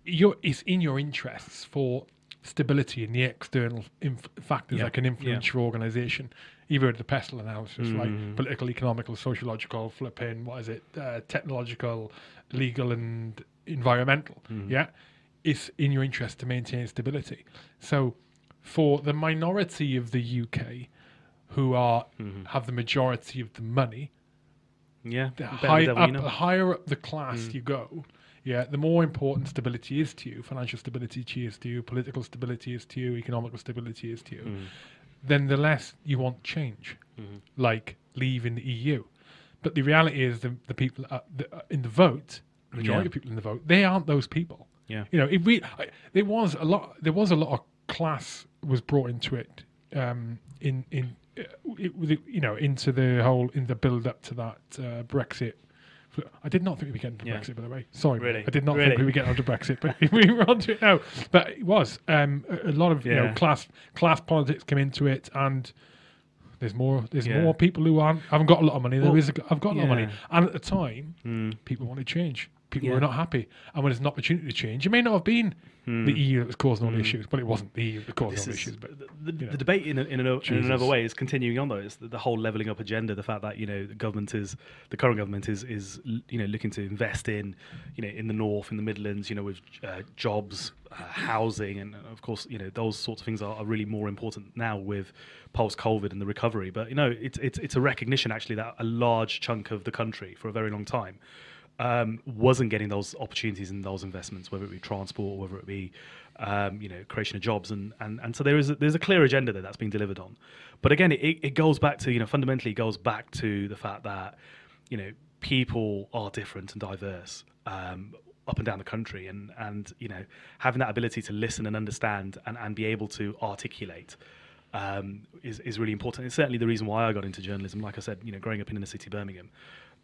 you're, it's in your interests for stability in the external inf- factors
Yeah,
that can influence your organization. Either the pestle analysis right? Political economical sociological flipping what is it? Uh, technological legal and environmental. Yeah? It's in your interest to maintain stability. So for the minority of the UK who are have the majority of the money
Yeah.
the, high, up, the higher up the class you go, yeah, the more important stability is to you. Financial stability is to you. Political stability is to you. economic stability is to you.
Mm.
Then the less you want change,
Mhm.
like leaving the EU. But the reality is, the, the people uh, the, uh, in the vote, the majority
Yeah.
of people in the vote, they aren't those people.
Yeah.
You know, it re- I, there was a lot. There was a lot of class was brought into it. Um, in in uh, it, with it- you know into the whole in the build up to that uh, Brexit. I did not think we'd be getting to
Yeah.
Brexit, by the way. Sorry,
Really?
I did not
Really?
think we would get onto Brexit, but <laughs> we were onto it now. But it was um, a, a lot of you know class class politics come into it, and there's more there's
Yeah.
more people who aren't haven't got a lot of money. There
Well,
is a, I've got a lot of money, and at the time,
Mm.
people wanted change. People
Yeah.
were not happy, and when there's an opportunity to change, it may not have been
Mm.
the EU that was causing all the issues, but it wasn't the EU that caused
This
all the
is-
issues. But
the, the,
you know.
the debate in, a, in, ano- in another way is continuing on though. It's the, the whole leveling up agenda. The fact that you know the government is the current government is is you know looking to invest in you know in the north, in the Midlands, you know with uh, jobs, uh, housing, and of course you know those sorts of things are, are really more important now with post COVID and the recovery. But you know it's it's it's a recognition actually that a large chunk of the country for a very long time um, wasn't getting those opportunities and those investments, whether it be transport, whether it be um, you know creation of jobs, and and, and so there is a, there's a clear agenda there that's being delivered on. But again, it, it goes back to you know fundamentally it goes back to the fact that you know people are different and diverse. Um, up and down the country and and you know having that ability to listen and understand and, and be able to articulate um, is, is really important. It's certainly the reason why I got into journalism. Like I said, you know, growing up in inner city Birmingham,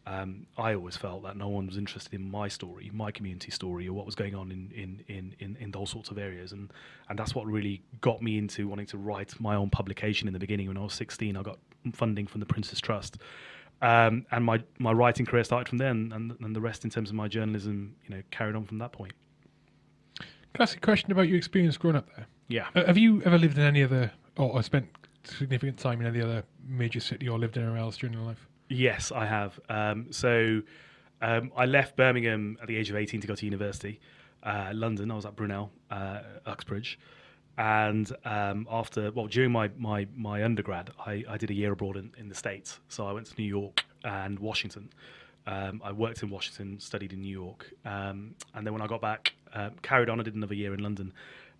um, I always felt that no one was interested in my story, my community story, or what was going on in in, in, in, in those sorts of areas. And and that's what really got me into wanting to write my own publication in the beginning. When I was 16, I got funding from the Prince's Trust. Um, and my, my writing career started from there, and, and, the rest in terms of my journalism, you know, carried on from that point.
can I ask a question about your experience growing up there?
Yeah.
Uh, have you ever lived in any other, or, or spent significant time in any other major city, or lived anywhere else during your life?
Yes, I have. Um, so um, I left Birmingham at the age of 18 to go to university. Uh, London, I was at Brunel, uh, Uxbridge. And um, after, well, during my, my, my undergrad, I, I did a year abroad in, in the States. So I went to New York and Washington. Um, I worked in Washington, studied in New York. Um, and then when I got back, uh, carried on, I did another year in London.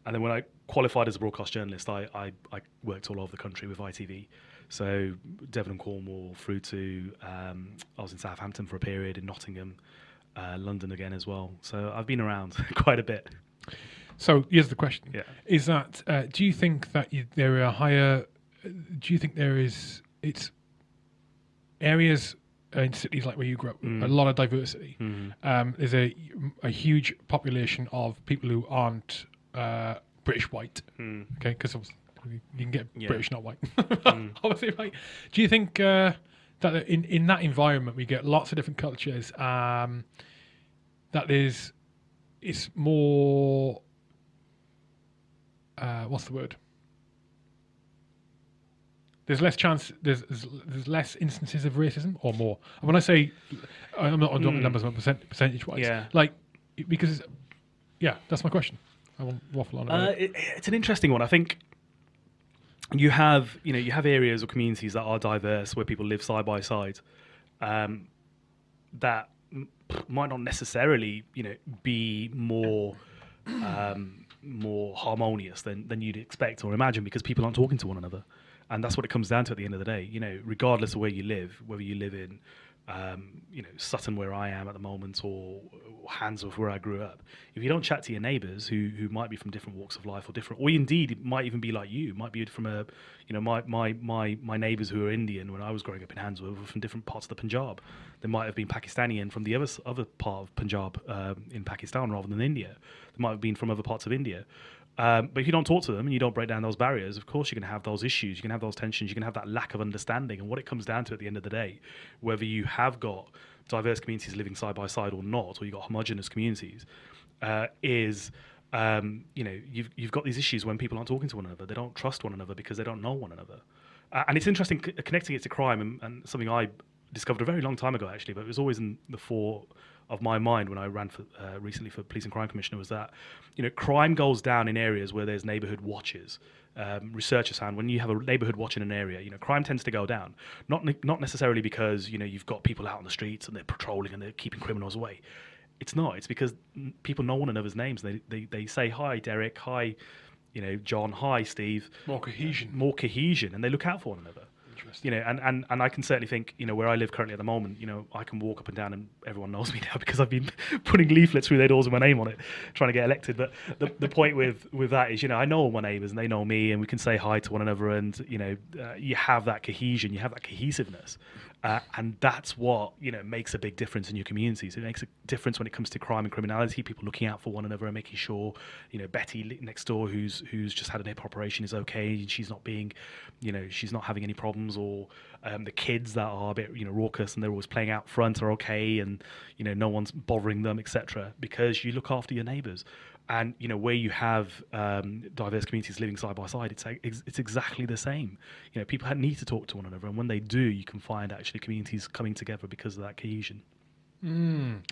And then when I qualified as a broadcast journalist, I, I, I worked all over the country with ITV. So Devon and Cornwall through to um, I was in Southampton for a period, in Nottingham, uh, London again as well. So I've been around <laughs> quite a bit.
So here's the question:
Yeah.
Is that uh, do you think that you, there are higher? uh, Do you think there is it's areas in cities like where you grew up,
Mm.
a lot of diversity.
Mhm.
Um, there's a a huge population of people who aren't uh, British white.
Mm.
Okay, because you can get
Yeah.
British not white. <laughs>
Mm. <laughs>
Obviously, right. Do you think uh, that in in that environment we get lots of different cultures? Um, that is, it's more. Uh, what's the word? There's less chance. There's, there's there's less instances of racism or more. And when I say, I'm not on
Mm.
numbers, but percent, percentage wise.
Yeah.
Like because, yeah, that's my question. I won't waffle on
Uh,
it,
it's an interesting one. I think you have you know you have areas or communities that are diverse where people live side by side, um, that might not necessarily, you know, be more um, more harmonious than than you'd expect or imagine because people aren't talking to one another, and that's what it comes down to at the end of the day. You know, regardless of where you live, whether you live in um, you know Sutton where I am at the moment or Handsworth where I grew up. If you don't chat to your neighbours who who might be from different walks of life or different, or indeed it might even be like you, might be from a you know my my my my neighbours who are Indian when I was growing up in Handsworth were from different parts of the Punjab. They might have been Pakistani and from the other other part of Punjab um, in Pakistan rather than India. They might have been from other parts of India. Um, but if you don't talk to them and you don't break down those barriers, of course you're going to have those issues. Going to have those tensions. Going to have that lack of understanding. And what it comes down to at the end of the day, whether you have got diverse communities living side by side or not, or you've got homogenous communities, uh, is um, you know you've you've got these issues when people aren't talking to one another. They don't trust one another because they don't know one another. Uh, and it's interesting c- connecting it to crime and, and something I discovered a very long time ago actually, but it was always in the fore of my mind when I ran for uh, recently for police and crime commissioner was that you know crime goes down in areas where there's neighborhood watches. Um, researchers found when you have a neighborhood watch in an area, you know crime tends to go down. Not ne- not necessarily because you know you've got people out on the streets and they're patrolling and they're keeping criminals away. It's not. It's because people know one another's names. They they, they say hi, Derek. Hi, you know John. Hi, Steve.
More cohesion.
More cohesion, and they look out for one another. You know, and, and, and I can certainly think, you know, where I live currently at the moment, you know, I can walk up and down and everyone knows <laughs> me now because I've been <laughs> putting leaflets through their doors with my name on it, trying to get elected. But the, the point with, with that is, you know, I know all my neighbours and they know me and we can say hi to one another and, you know, uh, you have that cohesion, you have that cohesiveness. Uh, and that's what, you know, makes a big difference in your communities. It makes a difference when it comes to crime and criminality, people looking out for one another and making sure, you know, Betty next door who's who's just had an hip operation is okay and she's not being, you know, she's not having any problems or um, the kids that are a bit you know raucous and they're always playing out front are okay and you know no one's bothering them etc because you look after your neighbors and you know where you have um, diverse communities living side by side it's it's exactly the same you know people need to talk to one another and when they do you can find actually communities coming together because of that cohesion
Mm,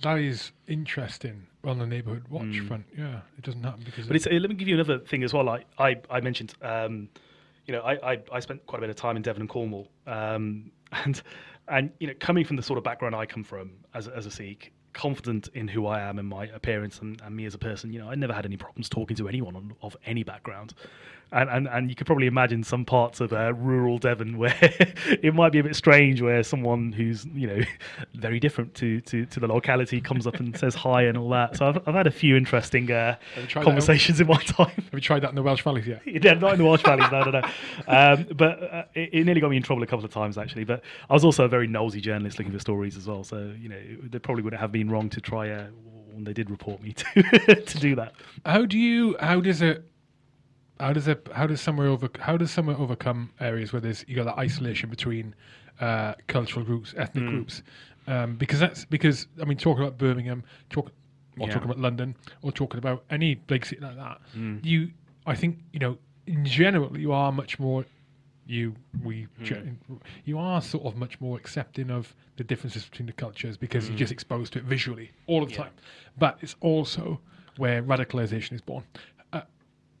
that is interesting on the neighbourhood watch front. Yeah, it doesn't happen because.
Mm. But it's, uh, let me give you another thing as well. I I, I mentioned, um, you know, I, I I spent quite a bit of time in Devon and Cornwall, um, <laughs> and and you know, coming from the sort of background I come from as as a Sikh, confident in who I am and my appearance and, and me as a person, you know, I never had any problems talking to anyone on, of any background. And, and and you could probably imagine some parts of uh, rural Devon <laughs> where it might be a bit strange, where someone who's you know <laughs> very different to, to, to the locality comes up and <laughs> says hi and all that. So I've, I've had a few interesting uh,
Have you tried that out?
conversations in my time.
Have you tried that in the Welsh Valleys yet?
Yeah, not in the Welsh Valleys, no, no, no. Um, but uh, it, it nearly got me in trouble a couple of times, actually. But I was also a very nosy journalist looking for stories as well. So, you know, they probably wouldn't have been wrong to try, uh, when they did report me, to, to do that.
How do you? How does it? How does it? How does somewhere over? How does somewhere overcome areas where there's you got that isolation between uh, cultural groups, ethnic
Mm.
groups? Um, because that's because I mean, talking about Birmingham, talk, or
Yeah.
talking about London, or talking about any big city like that,
Mm.
you, I think you know, in general, you are much more. You we
Mm.
you are sort of much more accepting of the differences between the cultures because you're
Mm.
just exposed to it visually all the
Yeah.
time. But it's also where radicalization is born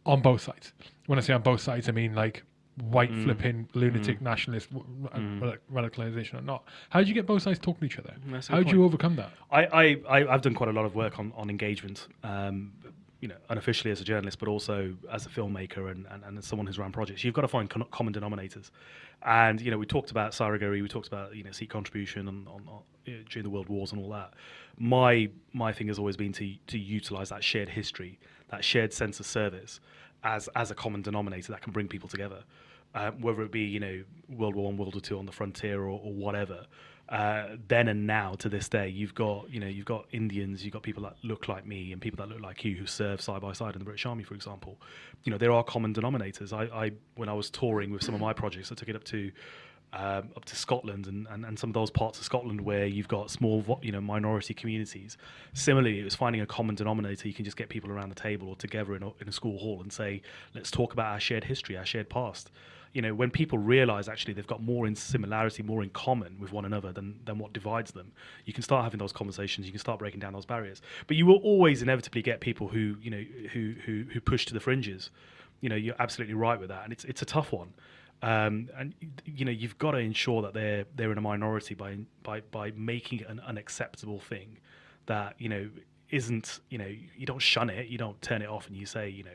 on both sides. When I say on both sides, I mean like white
Mm.
flipping lunatic nationalist w- uh, radicalization or not. How do you get both sides talking to each other? How
good
do you overcome that?
I, I, I've done quite a lot of work on, on engagement, um, you know, unofficially as a journalist, but also as a filmmaker and, and, and as someone who's run projects. You've got to find con- common denominators. And, you know, we talked about Saragarhi, we talked about, you know, Sikh contribution on, on, on, you know, during the world wars and all that. My, my thing has always been to, to utilize that shared history, that shared sense of service as, as a common denominator that can bring people together. Uh, whether it be, you know, World War One, World War Two on the frontier or, or whatever uh, then and now to this day, you've got you know you've got Indians, you've got people that look like me, and people that look like you who serve side by side in the British Army, for example. You know there are common denominators. I, I when I was touring with some of my projects, I took it up to um, up to Scotland and, and, and some of those parts of Scotland where you've got small you know minority communities. Similarly, it was finding a common denominator. You can just get people around the table or together in a, in a school hall and say, let's talk about our shared history, our shared past you know, when people realize actually they've got more in similarity, more in common with one another than, than what divides them, you can start having those conversations. You can start breaking down those barriers. But you will always inevitably get people who, you know, who who, who push to the fringes. You know, you're absolutely right with that, and it's it's a tough one. Um, and you know you've got to ensure that they're they're in a minority by by by making it an unacceptable thing that you know isn't you know you don't shun it you don't turn it off and you say you know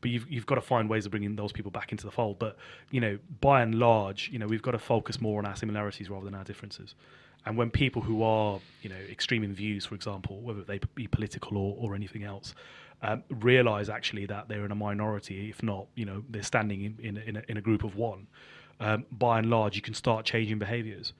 but you've you've got to find ways of bringing those people back into the fold. But you know by and large you know we've got to focus more on our similarities rather than our differences. And when people who are you know extreme in views for example whether they be political or, or anything else um, realize actually that they're in a minority if not you know they're standing in in, in, a, in a group of one. Um, by and large you can start changing behaviors.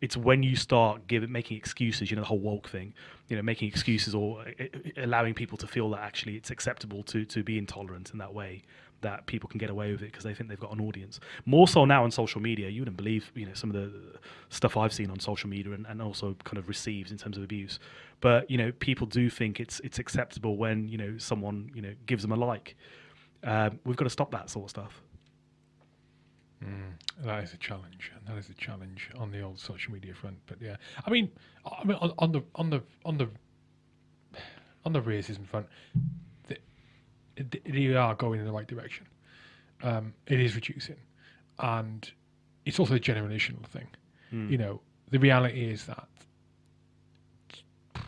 It's when you start giving making excuses you know the whole woke thing you know making excuses or uh, uh, allowing people to feel that actually it's acceptable to to be intolerant in that way that people can get away with it because they think they've got an audience. More so now on social media you wouldn't believe you know some of the stuff i've seen on social media and, and also kind of received in terms of abuse. But you know people do think it's it's acceptable when you know someone you know gives them a like. Um, we've got to stop that sort of stuff.
That is a challenge, and that is a challenge on the old social media front. But yeah, I mean, I mean, on, on the on the on the <sighs> on the racism front, they are going in the right direction. Um, it is reducing, and it's also a generational thing. You know, the reality is that I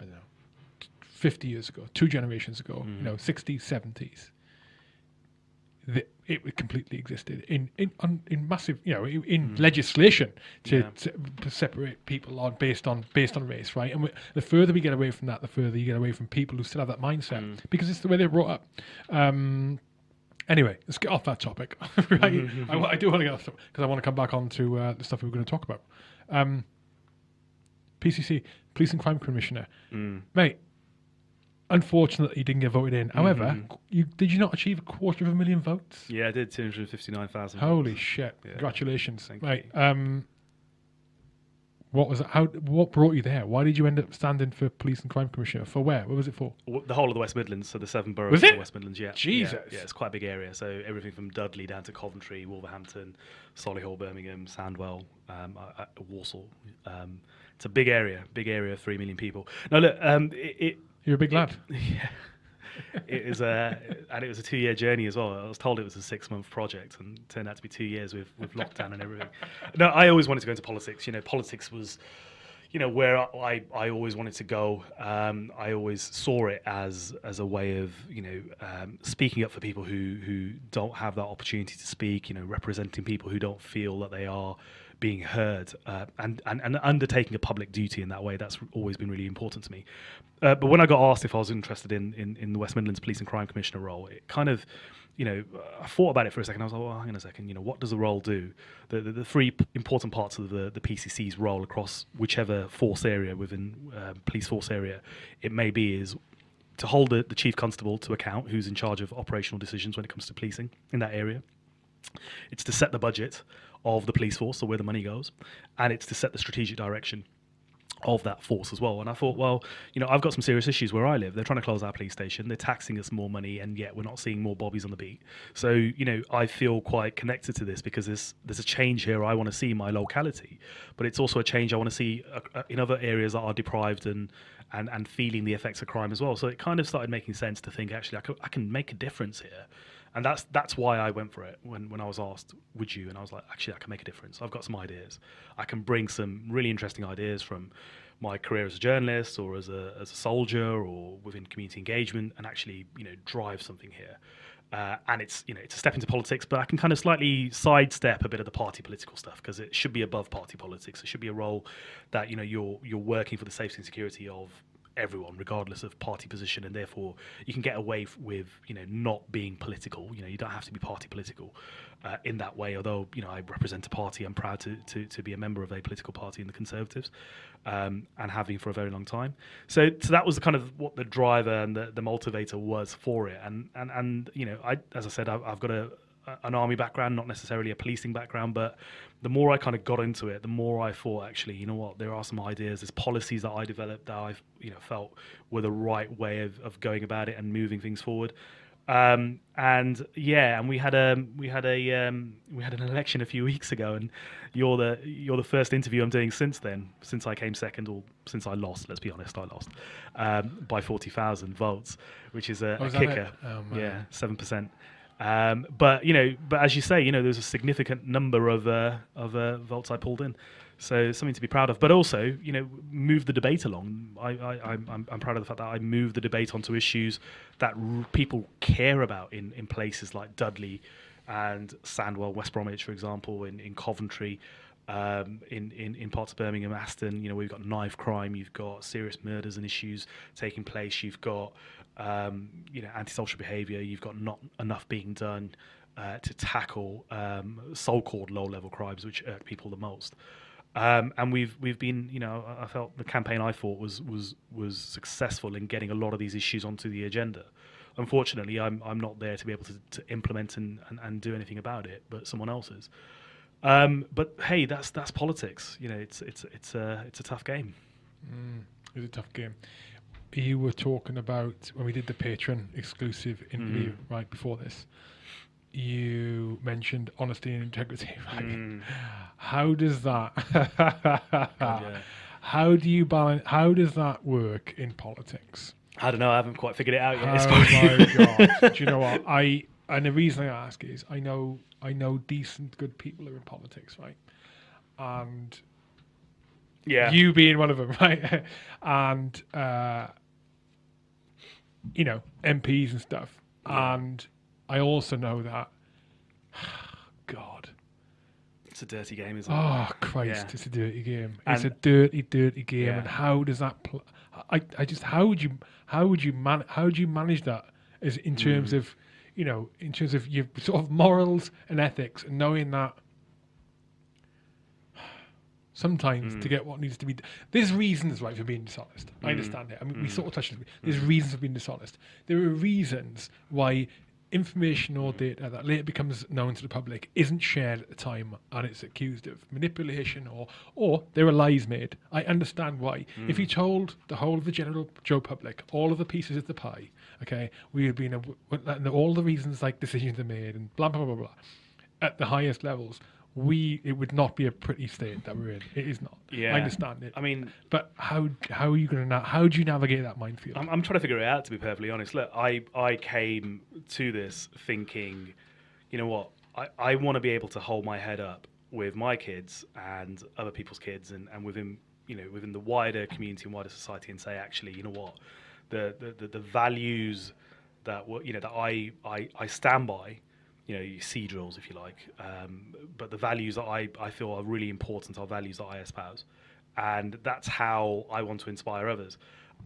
don't know, fifty years ago, two generations ago, you know, sixties, seventies, the, it completely existed in in on, in massive you know in, in legislation to,
Yeah.
to, separate people on based on based on race right? And we, the further we get away from that the further you get away from people who still have that mindset because it's the way they're brought up. Um anyway let's get off that topic <laughs> right? <laughs> I, wa- I do want to get off because I want to come back on to uh, the stuff we were going to talk about. Um PCC Police and Crime Commissioner. Mate unfortunately you didn't get voted in however you did you not achieve a quarter of a million votes
yeah i did 259000
Holy shit!
Yeah.
Congratulations,
Thank
right? Um, what was it? How? What brought you there? Why did you end up standing for police and crime commissioner? For where? What was it for?
The whole of the West Midlands, so the seven boroughs
Was
of
it?
the West Midlands, yeah. Yeah,
Jesus.
Yeah, it's quite a big area. So everything from Dudley down to Coventry, Wolverhampton, Solihull, Birmingham, Sandwell, um, Walsall. Um, it's a big area, big area of three million people. Now look, um, it, it
You're a big lad. <laughs>
yeah. It is a and it was a two year journey as well. I was told it was a six month project and turned out to be two years with, with lockdown and everything. No, I always wanted to go into politics. You know, politics was you know where I, I always wanted to go. Um, I always saw it as as a way of you know um, speaking up for people who who don't have that opportunity to speak. You know, representing people who don't feel that they are being heard uh, and, and and undertaking a public duty in that way. That's always been really important to me. Uh, but when I got asked if I was interested in, in in the West Midlands Police and Crime Commissioner role, it kind of you know, I thought about it for a second. I was like, well, hang on a second. You know, what does the role do? The, the, the three p- important parts of the, the PCC's role across whichever force area within uh, police force area it may be is to hold the, the chief constable to account, who's in charge of operational decisions when it comes to policing in that area. It's to set the budget of the police force, so where the money goes, and it's to set the strategic direction of that force as well. And I thought, well, you know, I've got some serious issues where I live. They're trying to close our police station. They're taxing us more money, and yet we're not seeing more bobbies on the beat. So, you know, I feel quite connected to this because there's there's a change here. I want to see in my locality, but it's also a change I want to see uh, uh, in other areas that are deprived and. And, and feeling the effects of crime as well. So it kind of started making sense to think actually I, can make a difference here and that's that's why I went for it when, when I was asked, would you? And I was like, actually, I can make a difference. I've got some ideas. I can bring some really interesting ideas from my career as a journalist or as a, as a soldier or within community engagement and actually, you know, drive something here. Uh, and it's you know it's a step into politics, but I can kind of slightly sidestep a bit of the party political stuff because it should be above party politics. It should be a role that you know you're you're working for the safety and security of everyone, regardless of party position, and therefore you can get away f- with you know not being political. You know, you don't have to be party political uh, in that way. Although you know I represent a party, I'm proud to, to to be a member of a political party in the Conservatives, um, and have been for a very long time. So so that was kind of what the driver and the, the motivator was for it. And and and you know, I as I said, I've, I've got a an army background, not necessarily a policing background, but the more I kind of got into it, the more I thought, actually, you know what, there are some ideas, there's policies that I developed that I've, you know, felt were the right way of, of going about it and moving things forward. Um, and yeah, and we had a we had a um, we had an election a few <laughs> weeks ago, and you're the you're the first interview I'm doing since then, since I came second, or since I lost. Let's be honest, I lost um, by forty thousand votes, which is a,
Oh,
a
is
kicker.
Oh,
yeah, seven percent. Um, but you know, but as you say, you know, there's a significant number of uh, of uh, votes I pulled in, so something to be proud of. But also, you know, move the debate along. I, I I'm proud of the fact that I moved the debate onto issues that r- people care about in in places like Dudley and Sandwell, West Bromwich, for example, in in Coventry. Um, in, in, in parts of Birmingham, Aston, you know, we've got knife crime, you've got serious murders and issues taking place, you've got um, you know, antisocial behaviour. You've got not enough being done uh, to tackle um, so-called low-level crimes, which irk people the most. Um, and we've we've been, you know, I felt the campaign I thought was was was successful in getting a lot of these issues onto the agenda. Unfortunately, I'm I'm not there to be able to, to implement and, and, and do anything about it, but someone else is. Um, but hey, that's that's politics. You know, it's it's it's a it's a tough game.
Mm, it's a tough game. You were talking about when we did the patron exclusive interview
Mm.
right before this. You mentioned honesty and integrity. <laughs> Right?
Mm.
How does that? <laughs>
yeah.
How do you balance? How does that work in politics?
I don't know. I haven't quite figured it out yet.
Oh my <laughs> god! Do you know what I? And the reason I ask is I know I know decent, good people are in politics, right? And
yeah.
you being one of them, right? and uh, you know MPs and stuff. And I also know that. <sighs> God,
It's a dirty game, isn't it?
oh Christ,
Yeah.
it's a dirty game. It's a dirty, dirty game.
Yeah.
And how does that? Pl- I, I just how would you how would you man how would you manage that as in terms
Mm.
of you know in terms of your sort of morals and ethics and knowing that sometimes to
Mm.
get what needs to be d- there's reasons right for being dishonest. I
Mm.
understand it. I mean we
Mm.
sort of touched on it. There's reasons for being dishonest. There are reasons why information or data that later becomes known to the public isn't shared at the time and it's accused of manipulation or or there are lies made. I understand why. If you told the whole of the general joe public all of the pieces of the pie okay we would be in a, all the reasons like decisions are made and blah blah blah blah blah at the highest levels we it would not be a pretty state that we're in it is not
Yeah.
i understand it
I mean,
but how how are you going to na- how do you navigate that minefield
I'm, I'm trying to figure it out. To be perfectly honest, look, I I came to this thinking, you know what, I, I want to be able to hold my head up with my kids and other people's kids, and, and within you know within the wider community and wider society, and say actually, you know what, the the, the, the values that were you know that I, I I stand by. You know, you see drills if you like, um, but the values that I, I feel are really important are values that I espouse, and that's how I want to inspire others.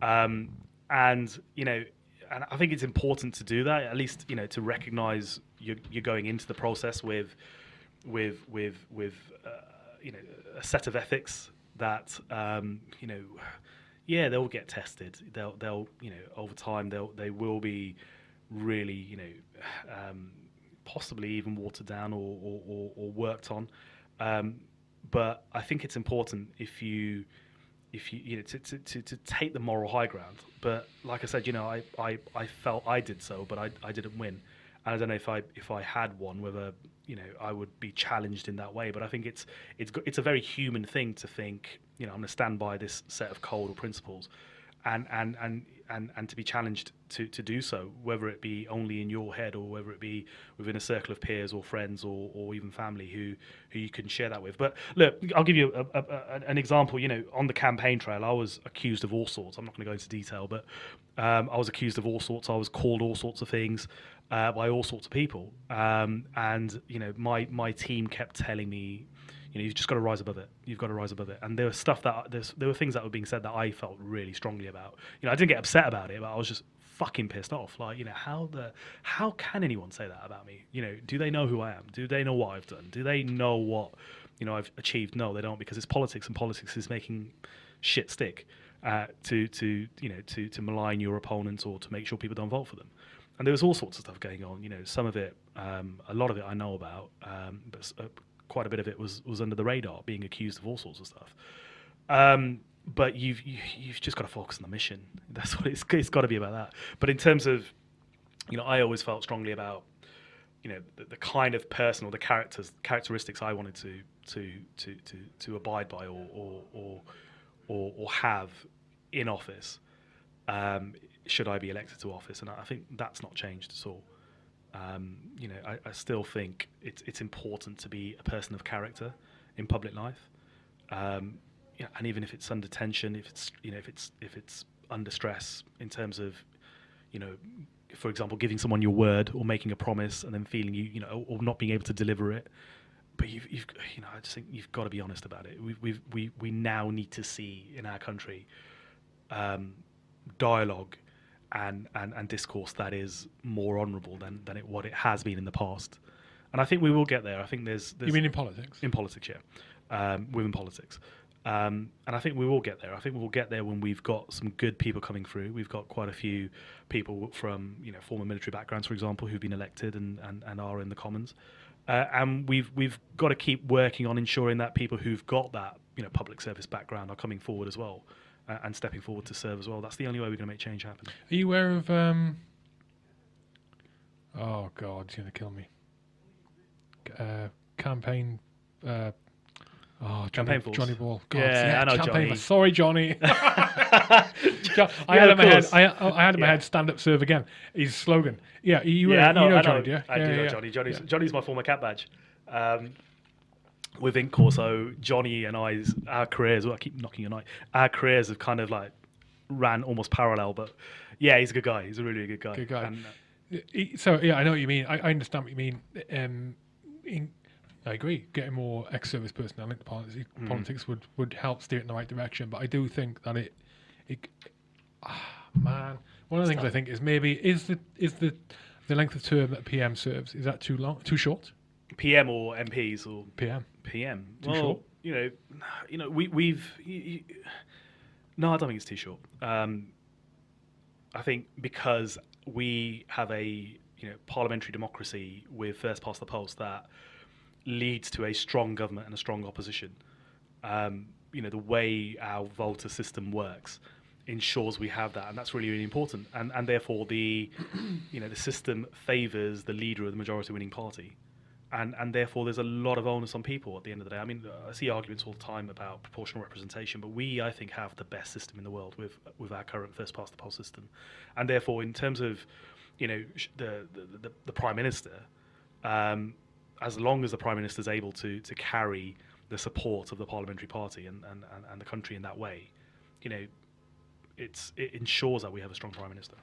Um, and you know, and I think it's important to do that. At least you know to recognise you're, you're going into the process with with with with uh, you know a set of ethics that um, you know yeah they'll get tested they'll they'll you know over time they'll they will be really you know um, possibly even watered down or or, or, or worked on. Um, but I think it's important if you if you you know to, to, to, to take the moral high ground. But like I said you know I, I, I felt I did so but I, I didn't win. And I don't know if I if I had one whether you know I would be challenged in that way. But I think it's it's it's a very human thing to think you know I'm going to stand by this set of code or principles and and and and, and to be challenged to, to do so, whether it be only in your head or whether it be within a circle of peers or friends or, or even family who, who you can share that with. But look, I'll give you a, a, a, an example. You know, on the campaign trail, I was accused of all sorts. I'm not going to go into detail, but um, I was accused of all sorts. I was called all sorts of things uh, by all sorts of people. Um, and, you know, my, my team kept telling me, you know, you've just got to rise above it. You've got to rise above it. And there was stuff that there were things that were being said that I felt really strongly about. You know, I didn't get upset about it, but I was just fucking pissed off. Like, you know, how the how can anyone say that about me? You know, do they know who I am? Do they know what I've done? Do they know what you know I've achieved? No, they don't because it's politics, and politics is making shit stick uh, to to you know to to malign your opponents or to make sure people don't vote for them. And there was all sorts of stuff going on. You know, some of it, um, a lot of it, I know about, um, but uh, quite a bit of it was was under the radar, being accused of all sorts of stuff. Um, but you've you, you've just got to focus on the mission. <laughs> That's what it's it's got to be about that. But in terms of, you know, I always felt strongly about, you know, the, the kind of person or the characters characteristics I wanted to to to to, to abide by or or or or, or have in office. Um, should I be elected to office? And I think that's not changed at all. Um, you know, I, I still think it's it's important to be a person of character in public life. Um, and even if it's under tension, if it's you know if it's if it's under stress in terms of you know, for example, giving someone your word or making a promise and then feeling you you know or not being able to deliver it. But you've, you've you know I just think you've got to be honest about it. We've, we've we we now need to see in our country um, dialogue and, and and discourse that is more honourable than than it, what it has been in the past. And I think we will get there. I think there's, there's
You mean in politics?
in politics, yeah, um, within politics. Um, and I think we will get there. I think we will get there when we've got some good people coming through. We've got quite a few people from you know former military backgrounds, for example, who've been elected and, and, and are in the Commons. Uh, and we've we've got to keep working on ensuring that people who've got that you know public service background are coming forward as well and stepping forward to serve as well. That's the only way we're going to make change happen.
Are you aware of? Um, oh God, he's gonna kill me. Uh, campaign. Uh, oh, Johnny. Johnny Ball. God,
Yeah, I know Johnny.
Sorry, Johnny. <laughs> <laughs> Jo- I
Yeah,
had in my head. I, I had in my
Yeah.
head. Stand up, serve again. His slogan. Yeah, you,
yeah,
uh,
I know,
you know
I know.
Johnny, you?
I
yeah,
do know
yeah,
Johnny. Johnny's,
yeah.
Johnny's my former cap badge. Um, with Int Corps, so Johnny and I's our careers. Well, I keep knocking your night. Our careers have kind of like ran almost parallel, but yeah, he's a good guy. He's a really good guy.
Good guy.
And, uh,
So yeah, I know what you mean. I, I understand what you mean. Um, in, I agree. Getting more ex-service personnel into politics,
Mm.
politics would, would help steer it in the right direction. But I do think that it, it ah, man, one of the things I think is maybe is the is the the length of term that PM serves is that too long, too short?
PM or MPs or
PM.
PM.
Too
well,
short?
you know, you know, we, we've. You, you, no, I don't think it's too short. Um, I think because we have a you know parliamentary democracy with first past the post that leads to a strong government and a strong opposition. Um, you know, the way our voter system works ensures we have that, and that's really really important. And and therefore the you know the system favours the leader of the majority winning party and and therefore there's a lot of onus on people at the end of the day. I mean, I see arguments all the time about proportional representation, but we, I think, have the best system in the world with with our current first past the post system, and therefore, in terms of you know the the, the, the prime minister, um, as long as the prime minister is able to to carry the support of the parliamentary party and and, and, and the country in that way, you know, it's it ensures that we have a strong prime minister.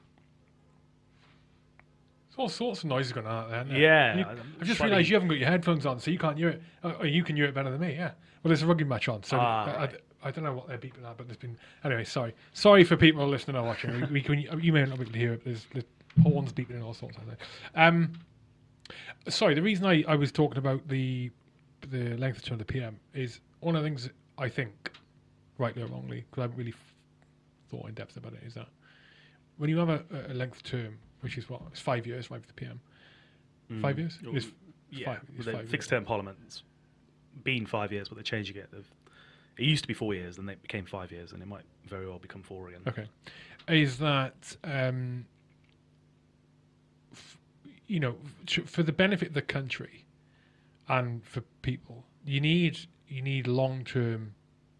All sorts of noises going on out there.
Yeah,
You- I've just realised you haven't got your headphones on, so you can't hear it. Uh, or you can hear it better than me. Yeah. Well, there's a rugby match on, so
Ah,
I, I-
right.
I don't know what they're beeping at, but there's been anyway. Sorry, sorry for people listening or watching. We, we can, you may not be able to hear it. There's, there's horns beeping and all sorts of things. Um, sorry, the reason I, I was talking about the the length of term of the PM is one of the things I think, rightly or wrongly, because I haven't really f- thought in depth about it, is that when you have a, a length term, which is what it's five years, right, for the PM, five
Mm.
years,
Oh,
it's, it's
Yeah,
five, it's
with the
five
fixed
years.
term parliaments been five years, but they're changing it. They've- It used to be four years, then it became five years, and it might very well become four again.
Okay, is that um, f- you know f- for the benefit of the country and for people, you need you need long term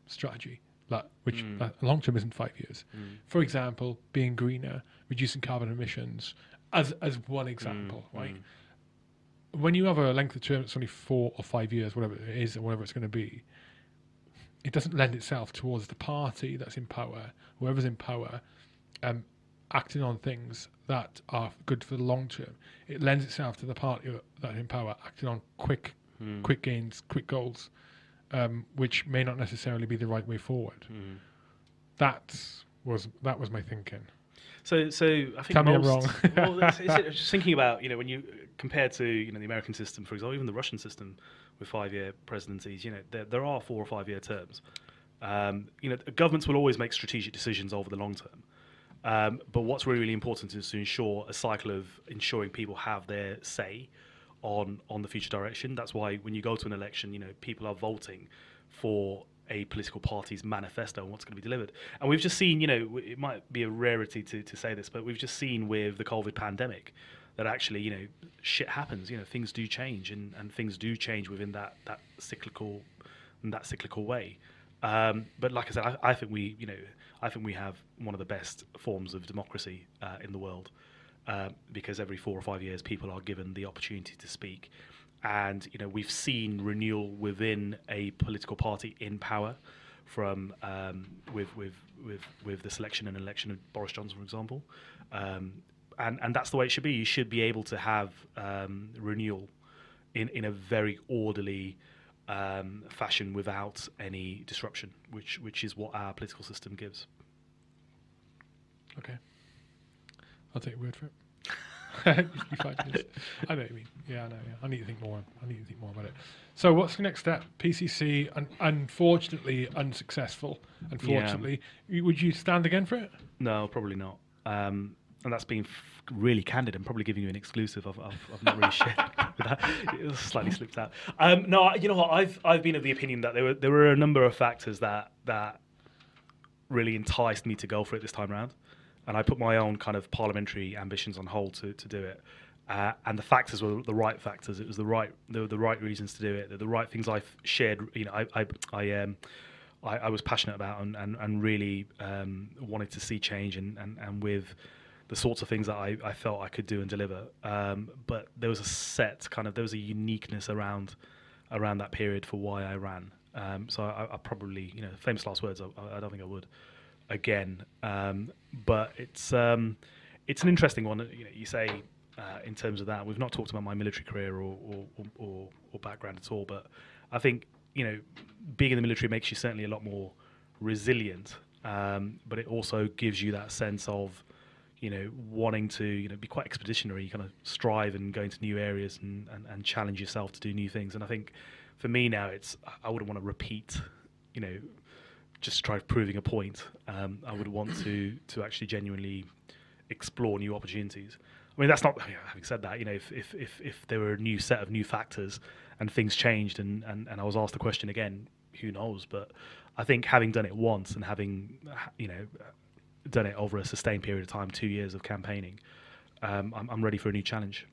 strategy. That which
Mm.
uh, long term isn't five years.
Mm.
For example, being greener, reducing carbon emissions, as as one example,
Mm,
right?
mm.
when you have a length of term that's only four or five years, whatever it is, or whatever it's going to be, it doesn't lend itself towards the party that's in power, whoever's in power, um, acting on things that are good for the long term. It lends itself to the party that's in power acting on quick,
Mm.
quick gains, quick goals, um, which may not necessarily be the right way forward.
Mm.
That was that was my thinking.
So, so I think
Tell me I'm
most,
wrong. <laughs>
well, it's, it's <laughs> just thinking about you know when you compared to you know the American system, for example, even the Russian system with five-year presidencies, you know there, there are four or five-year terms. Um, you know, governments will always make strategic decisions over the long term. Um, but what's really, really important is to ensure a cycle of ensuring people have their say on on the future direction. That's why when you go to an election, you know, people are voting for a political party's manifesto and what's going to be delivered. And we've just seen, you know, it might be a rarity to, to say this, but we've just seen with the COVID pandemic that actually, you know, shit happens. You know, things do change, and, and things do change within that that cyclical in that cyclical way. Um, but like I said, I, I think we, you know, I think we have one of the best forms of democracy uh, in the world. uh, because every four or five years people are given the opportunity to speak. And you know we've seen renewal within a political party in power, from um, with with with with the selection and election of Boris Johnson, for example, um, and and that's the way it should be. You should be able to have um, renewal in in a very orderly um, fashion without any disruption, which which is what our political system gives.
Okay. I'll take your word for it. <laughs> You find this. I know what you mean. Yeah, I know. Yeah. I need to think more. I need to think more about it. So, what's the next step? PCC, un- unfortunately unsuccessful. Unfortunately, You- would you stand again for it?
No, probably not. Um, and that's being f- really candid. I'm probably giving you an exclusive. I've, I've, I've not really <laughs> shared with that. It was slightly slipped out. Um, no, you know what? I've I've been of the opinion that there were there were a number of factors that that really enticed me to go for it this time around, and I put my own kind of parliamentary ambitions on hold to to do it. Uh, and the factors were the right factors. It was the right were the right reasons to do it. They're the right things I've shared. You know, I I I um. I, I was passionate about and, and, and really um, wanted to see change and, and, and with the sorts of things that I, I felt I could do and deliver. Um, but there was a set kind of there was a uniqueness around around that period for why I ran. Um, so I, I probably you know famous last words. I, I don't think I would again. Um, but it's um, it's an interesting one. You know, you say uh, in terms of that. We've not talked about my military career or or, or, or background at all, but I think you know being in the military makes you certainly a lot more resilient. Um, but it also gives you that sense of you know wanting to you know be quite expeditionary, kind of strive and go into new areas and, and, and challenge yourself to do new things. And I think for me now, it's I wouldn't want to repeat, you know, just try proving a point. Um, I would want to to actually genuinely explore new opportunities. I mean, that's not. Having said that, you know, if if if, if there were a new set of new factors and things changed, and, and and I was asked the question again, who knows? But I think having done it once and having you know done it over a sustained period of time, two years of campaigning, um, I'm, I'm ready for a new challenge.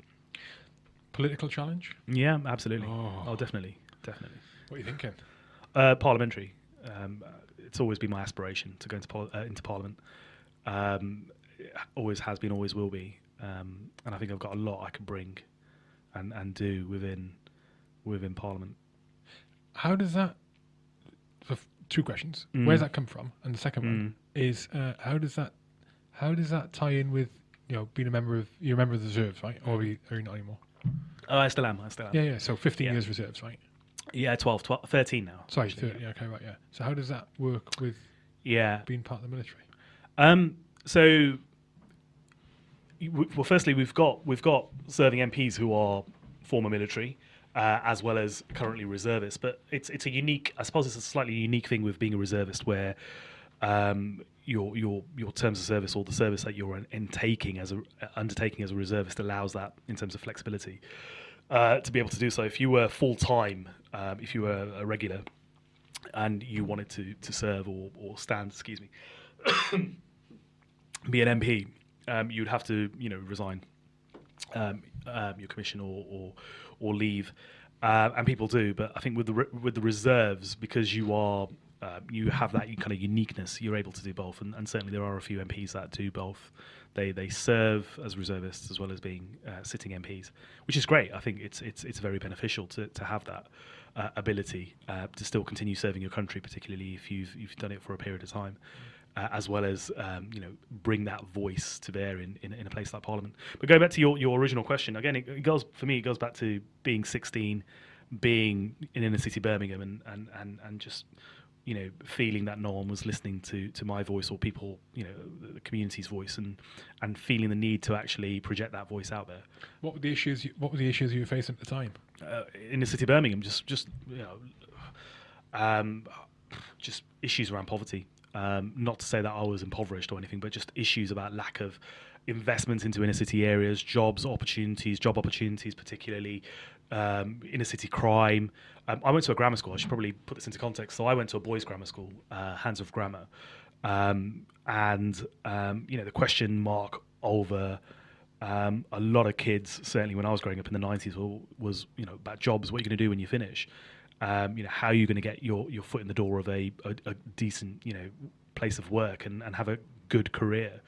Political challenge?
Yeah, absolutely.
Oh.
Oh, definitely, definitely.
What are you thinking?
Uh, parliamentary. Um, uh, it's always been my aspiration to go into pol- uh, into Parliament. Um, always has been, always will be. Um, and I think I've got a lot I can bring and, and do within within Parliament.
How does that? So two questions.
Mm.
does that come from? And the second one is uh, how does that how does that tie in with you know being a member of you're a member of the reserves, right? Or are you, are you not anymore?
Oh, I still am. I still am.
Yeah, yeah. So 15
Yeah.
years reserves, right?
Yeah, 12, 12 13 now.
Sorry,
actually.
30. Yeah, okay, right. Yeah. So how does that work with
Yeah.
being part of the military?
Um, so, well, firstly, we've got we've got serving MPs who are former military, uh, as well as currently reservists. But it's it's a unique, I suppose, it's a slightly unique thing with being a reservist, where um, your your your terms of service or the service that you're in taking as a undertaking as a reservist allows that in terms of flexibility uh, to be able to do so. If you were full time, um, if you were a regular, and you wanted to to serve or or stand, excuse me, <coughs> be an MP, um, you'd have to you know resign um, um, your commission or or, or leave, uh, and people do. But I think with the re- with the reserves, because you are uh, you have that kind of uniqueness, you're able to do both, and, and certainly there are a few MPs that do both. They they serve as reservists as well as being uh, sitting MPs, which is great. I think it's it's it's very beneficial to to have that. Uh, ability uh, to still continue serving your country, particularly if you've you've done it for a period of time, uh, as well as um, you know bring that voice to bear in, in, in a place like Parliament. But going back to your, your original question again, it, it goes for me. It goes back to being 16, being in inner city Birmingham, and, and, and, and just you know feeling that no one was listening to, to my voice or people you know the, the community's voice, and and feeling the need to actually project that voice out there.
What were the issues? You, what were the issues you were facing at the time?
Uh, the city of Birmingham, just just you know, um, just issues around poverty. Um, not to say that I was impoverished or anything, but just issues about lack of investment into inner city areas, jobs, opportunities, job opportunities, particularly um, inner city crime. Um, I went to a grammar school. I should probably put this into context. So I went to a boys' grammar school, uh, Handsworth Grammar, um, and um, you know the question mark over um, a lot of kids, certainly when I was growing up in the nineties, was you know about jobs. What are you going to do when you finish? Um, you know, how are you going to get your, your foot in the door of a, a, a decent you know place of work and, and have a good career?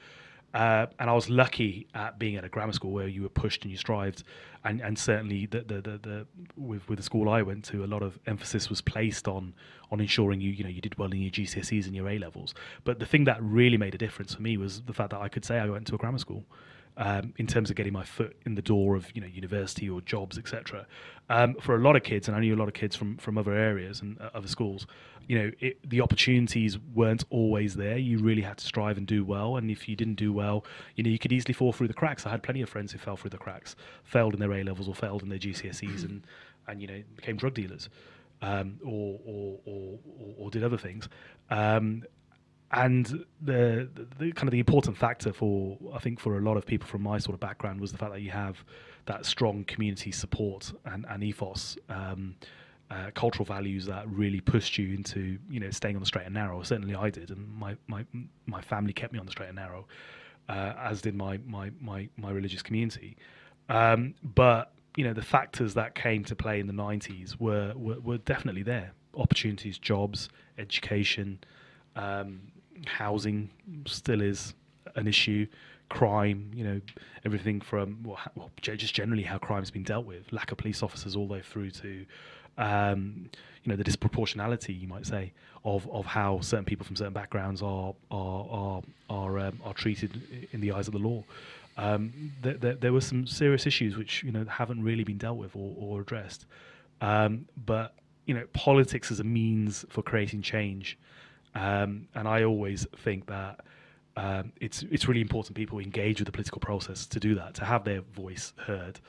Uh, and I was lucky at being at a grammar school where you were pushed and you strived, and, and certainly the, the, the, the with with the school I went to, a lot of emphasis was placed on on ensuring you you know you did well in your GCSEs and your A levels. But the thing that really made a difference for me was the fact that I could say I went to a grammar school um, in terms of getting my foot in the door of you know university or jobs, etc. Um, for a lot of kids, and I knew a lot of kids from from other areas and uh, other schools, you know, it, the opportunities weren't always there. You really had to strive and do well, and if you didn't do well, you know, you could easily fall through the cracks. I had plenty of friends who fell through the cracks, failed in their A levels or failed in their GCSEs, and <clears throat> and you know became drug dealers. Um, or, or, or, or, did other things. Um, and the, the, the, kind of the important factor for I think for a lot of people from my sort of background was the fact that you have that strong community support and, and ethos, um, uh, cultural values that really pushed you into you know staying on the straight and narrow. Certainly, I did, and my my my family kept me on the straight and narrow, uh, as did my my my my religious community. Um, but you know the factors that came to play in the 90s were, were, were definitely there opportunities jobs education um, housing still is an issue. Crime, you know, everything from well, just generally how crime's been dealt with, lack of police officers, all the way through to, um, you know, the disproportionality, you might say, of, of how certain people from certain backgrounds are are are are, um, are treated in the eyes of the law. Um, there, there, there, were some serious issues which you know haven't really been dealt with or, or addressed. Um, but you know, politics as a means for creating change um, and I always think that um, it's it's really important people engage with the political process to do that, to have their voice heard,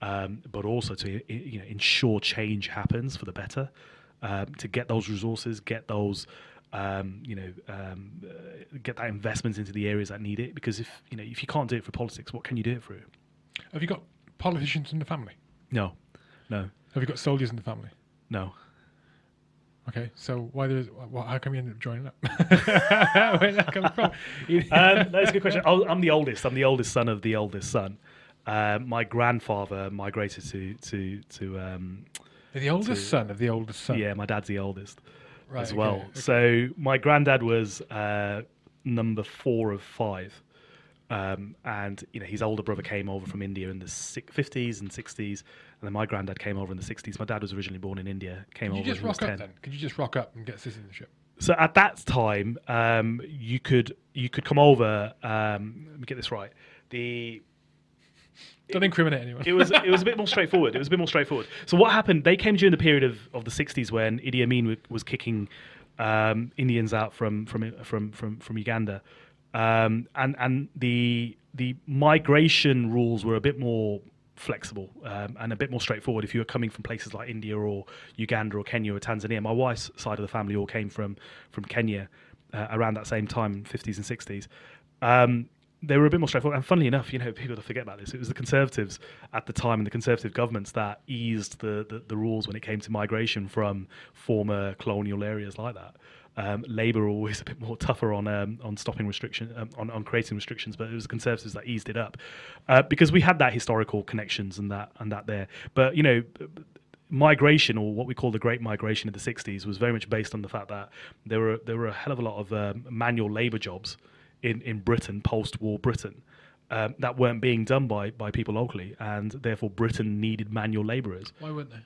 um, but also to you know ensure change happens for the better, um, to get those resources, get those. Um, you know, um, uh, get that investment into the areas that need it. Because if you know, if you can't do it for politics, what can you do it through?
Have you got politicians in the family?
No, no.
Have you got soldiers in the family?
No.
Okay, so why there's well, how come you ended up joining up? <laughs> Where's that coming from? <laughs>
um, that's a good question. I'm the oldest. I'm the oldest son of the oldest son. Uh, my grandfather migrated to to to. Um,
the oldest to, son of the oldest son.
Yeah, my dad's the oldest right, as well. Okay. So my granddad was uh, number four of five. Um, and you know his older brother came over from India in the 50s and 60s, and then my granddad came over in the 60s. My dad was originally born in India. Came
Could
over.
You just rock up 10. then. Could you just rock up and get citizenship?
So at that time, um, you could you could come over. Um, let me get this right. The
don't incriminate anyone.
it was it was a bit more <laughs> straightforward. It was a bit more straightforward. So what happened? They came during the period of, of the 60s when Idi Amin was kicking um, Indians out from from from from from Uganda um, and and the the migration rules were a bit more flexible um, and a bit more straightforward if you were coming from places like India or Uganda or Kenya or Tanzania. My wife's side of the family all came from from Kenya uh, around that same time, 50s and 60s. Um, they were a bit more straightforward. And funnily enough, you know, people forget about this. It was the Conservatives at the time and the Conservative governments that eased the, the, the rules when it came to migration from former colonial areas like that. Um, Labour always <laughs> a bit more tougher on um, on stopping restriction um, on, on creating restrictions, but it was Conservatives that eased it up uh, because we had that historical connections and that and that there. But you know, migration or what we call the Great Migration of the '60s was very much based on the fact that there were there were a hell of a lot of um, manual labour jobs in in Britain post-war Britain. Um, that weren't being done by, by people locally, and therefore Britain needed manual labourers.
Why weren't they?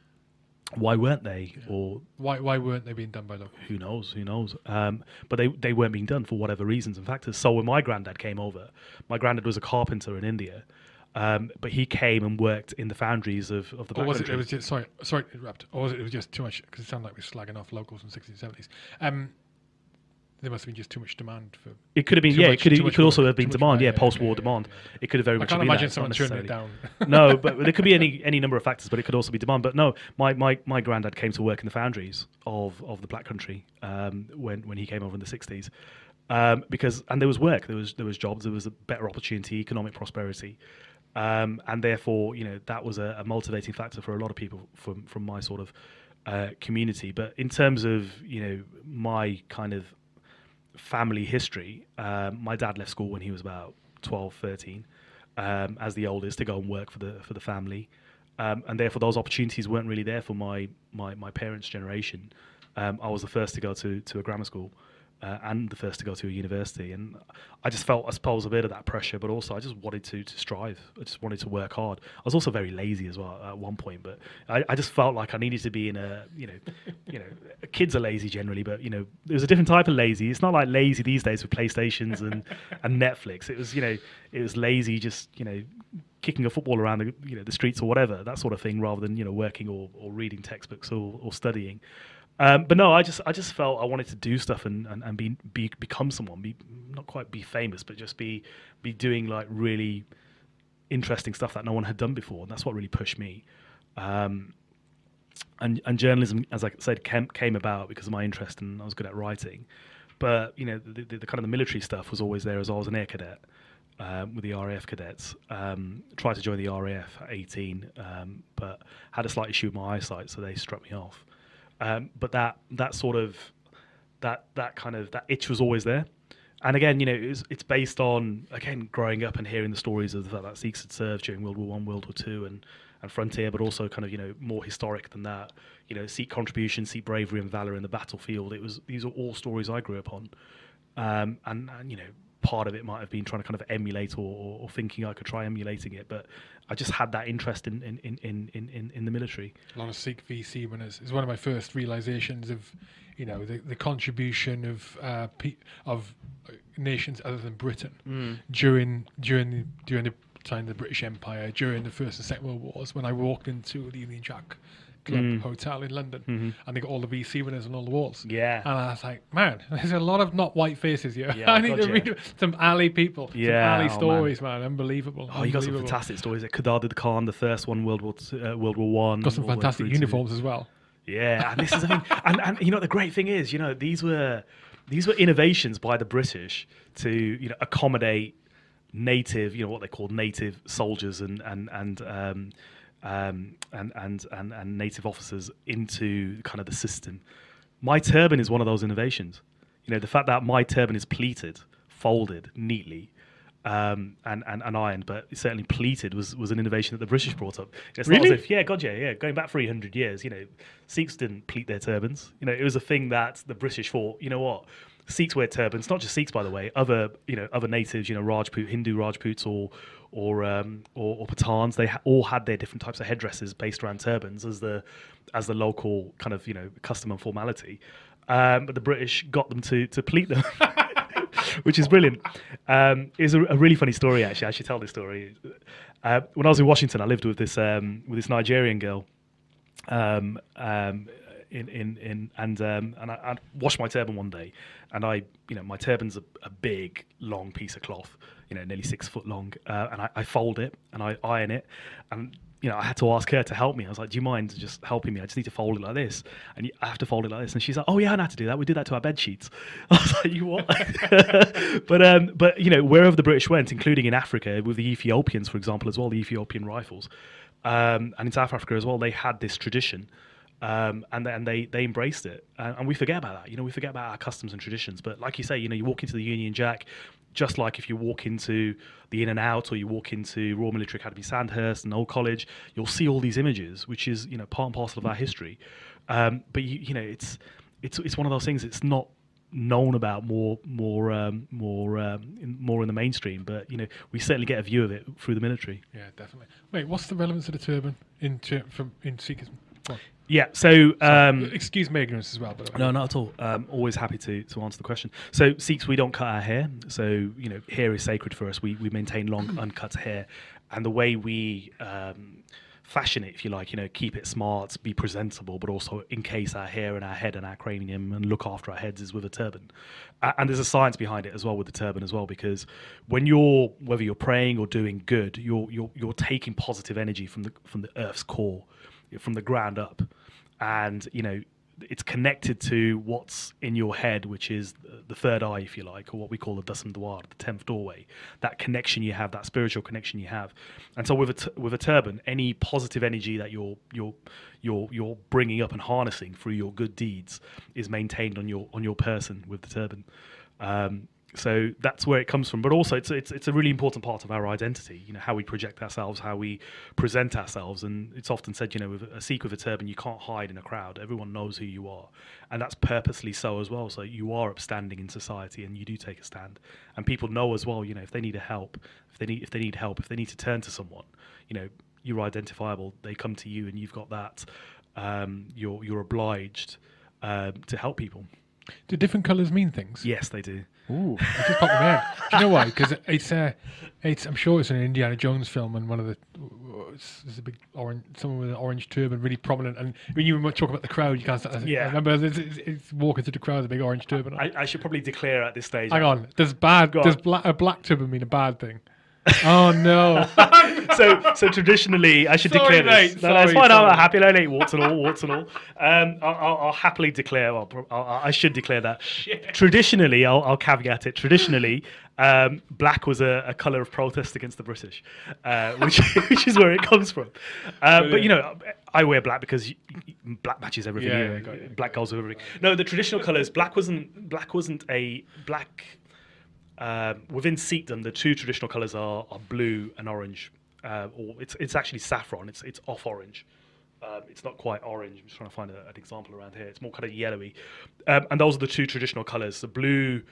Why weren't they? Yeah. or
why why weren't they being done by local
who knows? Who knows? Um, but they they weren't being done for whatever reasons. And factors so when my granddad came over. My granddad was a carpenter in india um, but he came and worked in the foundries of, of the
or was it, it was just sorry sorry to interrupt. Or was it, it was just too much because it sounded like we're slagging off locals in the 60s and 70s um, there must have been just too much demand for.
It could have been, yeah. Much, it could, it could also have been demand, yeah, yeah, post-war yeah, demand. Yeah, it could have very
I
much.
I can't
been
imagine
that,
someone turning it down. <laughs>
no, but there could be <laughs> any any number of factors, but it could also be demand. But no, my my my granddad came to work in the foundries of of the Black Country um, when when he came over in the sixties. Um, because and there was work, there was there was jobs, there was a better opportunity, economic prosperity, um, and therefore you know that was a, a, motivating factor for a lot of people from from my sort of uh, community. But in terms of you know my kind of family history, um, my dad left school when he was about 12, 13, um, as the oldest to go and work for the for the family, um, and therefore those opportunities weren't really there for my my, my parents' generation. Um, I was the first to go to to a grammar school, uh, and the first to go to a university. And I just felt, I suppose, a bit of that pressure, but also I just wanted to to strive. I just wanted to work hard. I was also very lazy as well at one point, but I, I just felt like I needed to be in a, you know, you know, <laughs> kids are lazy generally, but you know, there's a different type of lazy. It's not like lazy these days with PlayStations and <laughs> and Netflix. It was, you know, it was lazy, just you know, kicking a football around the you know the streets or whatever that sort of thing, rather than you know working or, or reading textbooks or, or studying. Um, but no, I just I just felt I wanted to do stuff and, and, and be, be become someone, be not quite be famous, but just be be doing like really interesting stuff that no one had done before, and that's what really pushed me. Um, and and journalism, as I said, came, came about because of my interest and I was good at writing. But you know, the, the, the kind of the military stuff was always there as I was an air cadet. Um, with the RAF cadets. Um, tried to join the RAF at 18, um, but had a slight issue with my eyesight, so they struck me off. Um, but that that sort of that that kind of that itch was always there. And again, you know, it's, it's based on again growing up and hearing the stories of the fact that Sikhs had served during World War One, World War Two, and and frontier, but also kind of you know more historic than that. You know, Sikh contribution, Sikh bravery and valor in the battlefield. It was these are all stories I grew up on, um, and, and you know part of it might have been trying to kind of emulate or, or, thinking I could try emulating it, but I just had that interest in in, in, in, in, in the military.
A lot of Sikh VC winners is one of my first realizations of, you know, the, the contribution of uh, pe- of nations other than Britain mm. during during the during the time of the British Empire, during the First and Second World Wars. When I walked into the Union Jack Club mm. Hotel in London, mm-hmm. and they got all the VC winners on all the walls.
Yeah,
and I was like, man, <laughs> there's a lot of not white faces here. Yeah, <laughs> I need to read some alley people, yeah, some alley oh, stories, man. man. Unbelievable.
Oh, you got some fantastic stories. Khudadad Khan, the first one, World War uh, World War One.
Got some fantastic uniforms as well.
Yeah, and this is I mean, <laughs> and, and you know the great thing is, you know, these were these were innovations by the British to you know accommodate native, you know, what they called native soldiers and and and um, um, and, and, and, and native officers into kind of the system. My turban is one of those innovations. You know, the fact that my turban is pleated, folded neatly, um, and, and, and ironed, but certainly pleated was, was an innovation that the British brought up.
It's really?
If, yeah, God, yeah, yeah. Going back 300 years, you know, Sikhs didn't pleat their turbans. You know, it was a thing that the British thought, you know what, Sikhs wear turbans, not just Sikhs, by the way, other, you know, other natives, you know, Rajput, Hindu Rajputs or, or um, or, or. They ha- all had their different types of headdresses based around turbans as the as the local kind of you know custom and formality. Um, but the British got them to to pleat them. <laughs> which is brilliant. Um, it's a, a, really funny story, actually. I should tell this story. Uh, when I was in Washington, I lived with this um, with this Nigerian girl, um, um, in in in and um, and I, I, washed my turban one day, and I you know my turban's a, a big long piece of cloth, you know nearly six foot long, uh, and I, I, fold it and I iron it, and you know I had to ask her to help me. I was like, "Do you mind just helping me? I just need to fold it like this, and I have to fold it like this." And she's like, "Oh yeah, I know how to do that. We did that to our bed sheets." <laughs> I was like, "You what?" <laughs> but um, but you know wherever the British went, including in Africa with the Ethiopians, for example, as well, the Ethiopian rifles, um, and in South Africa as well, they had this tradition um, and and they they embraced it, and, and, we forget about that. You know, we forget about our customs and traditions. But like you say, you know, you walk into the Union Jack, just like if you walk into the In and Out or you walk into Royal Military Academy Sandhurst and Old College, you'll see all these images, which is you know part and parcel of our history. Um, but you you know, it's it's it's one of those things. It's not known about more more um, more um, in, more in the mainstream, but you know we certainly get a view of it through the military.
Yeah, definitely. Wait, what's the relevance of the turban in from in Sikhism?
Yeah. So, um,
excuse my ignorance as well. But
no, not at all. Um, always happy to, to answer the question. So, Sikhs, we don't cut our hair. So, you know, hair is sacred for us. We we maintain long uncut hair, and the way we um, fashion it, if you like, you know, keep it smart, be presentable, but also encase our hair and our head and our cranium and look after our heads is with a turban. Uh, and there's a science behind it as well with the turban as well, because when you're whether you're praying or doing good, you're you're you're taking positive energy from the from the earth's core from the ground up, and you know it's connected to what's in your head, which is the third eye, if you like, or what we call the Dasam Dwar, the tenth doorway. That connection you have, that spiritual connection you have, and so with a t- with a turban, any positive energy that you're you're you're you're bringing up and harnessing through your good deeds is maintained on your on your person with the turban. Um, so that's where it comes from. But also, it's it's it's a really important part of our identity. You know, how we project ourselves, how we present ourselves, and it's often said, you know, with a Sikh with a turban, you can't hide in a crowd. Everyone knows who you are, and that's purposely so as well. So you are upstanding in society, and you do take a stand, and people know as well. You know, if they need a help, if they need if they need help, if they need to turn to someone, you know, you're identifiable. They come to you, and you've got that. Um, you're you're obliged um, to help people.
Do different colours mean things?
Yes, they do.
Ooh, I just popped my head. Do you know why? Because it's uh, it's I'm sure it's an Indiana Jones film, and one of the there's a big orange someone with an orange turban, really prominent. And when you talk about the crowd, you can't. Start,
Yeah.
I remember it's, it's, it's walking through the crowd with a big orange turban.
I, I should probably declare at this stage.
Hang on, does bad
Go
does
on.
black a black turban mean a bad thing? Oh no! <laughs>
so, so traditionally, I should
Sorry,
declare this.
mate,
No, that's
sorry,
fine. I'm
sorry.
happy. No, no, warts and all, warts and all. Um, I'll, I'll, I'll happily declare. Well, pro- I'll, I should declare that. Traditionally, I'll, I'll caveat it. Traditionally, um, black was a, a color of protest against the British, uh, which <laughs> which is where it comes from. Uh, but you know, I wear black because y- y- black matches everything.
Yeah,
you know,
yeah, got it,
black goes with everything. No, the traditional colors. Black wasn't. Black wasn't a black. Um, within Sikhdom, the two traditional colours are, are blue and orange, uh, or it's it's actually saffron. It's it's off orange. Um, it's not quite orange. I'm just trying to find a, an example around here. It's more kind of yellowy, um, and those are the two traditional colours. The blue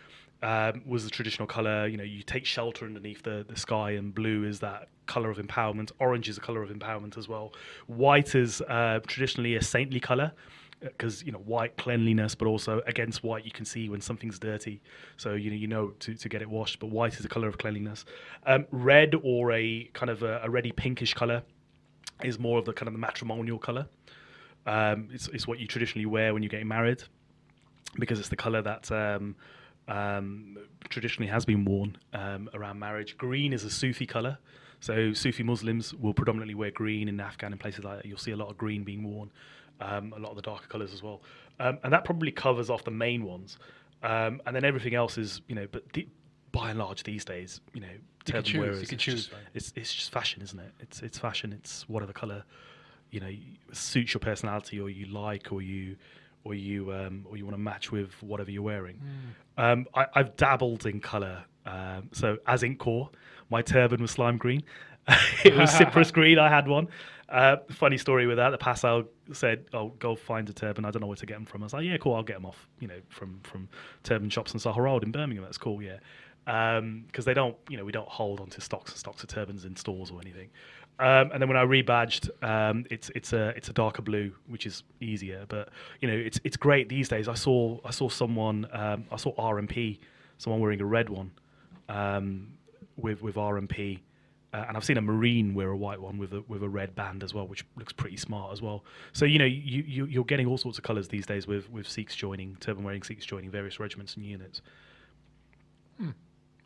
um, was the traditional colour. You know, you take shelter underneath the, the sky, and blue is that colour of empowerment. Orange is a colour of empowerment as well. White is uh, traditionally a saintly colour because you know white cleanliness, but also against white you can see when something's dirty. So you know you know to, to get it washed. But white is a color of cleanliness. Um, red or a kind of a, a pinkish color is more of the kind of the matrimonial color. Um, it's, it's what you traditionally wear when you're getting married because it's the color that um, um, traditionally has been worn um, around marriage. Green is a Sufi color. So Sufi Muslims will predominantly wear green in Afghan and places like that. You'll see a lot of green being worn, um, a lot of the darker colors as well, um, and that probably covers off the main ones. Um, and then everything else is, you know, but the, by and large these days, you know,
You can choose, you can
it's
choose,
just-
right?
it's it's just fashion, isn't it? It's it's fashion. It's whatever color you know suits your personality or you like or you or you um, or you want to match with whatever you're wearing.
Hmm.
Um, I, I've dabbled in color. Um, so as in core, my turban was slime green. <laughs> it was <laughs> cypress green. I had one. Uh, funny story with that. The Passau said, "Oh, go find a turban. I don't know where to get them from." I was like, "Yeah, cool. I'll get them off. You know, from from turban shops in Soho Road in Birmingham. That's cool. Yeah." because they don't, you know, we don't hold onto stocks and stocks of turbans in stores or anything. Um, and then when I rebadged, um, it's it's a it's a darker blue, which is easier. But you know, it's it's great these days. I saw I saw someone um, I saw RMP, someone wearing a red one, um, with with RMP. Uh, and I've seen a marine wear a white one with a with a red band as well, which looks pretty smart as well. So you know you, you you're getting all sorts of colours these days with with Sikhs joining turban wearing Sikhs joining various regiments and units.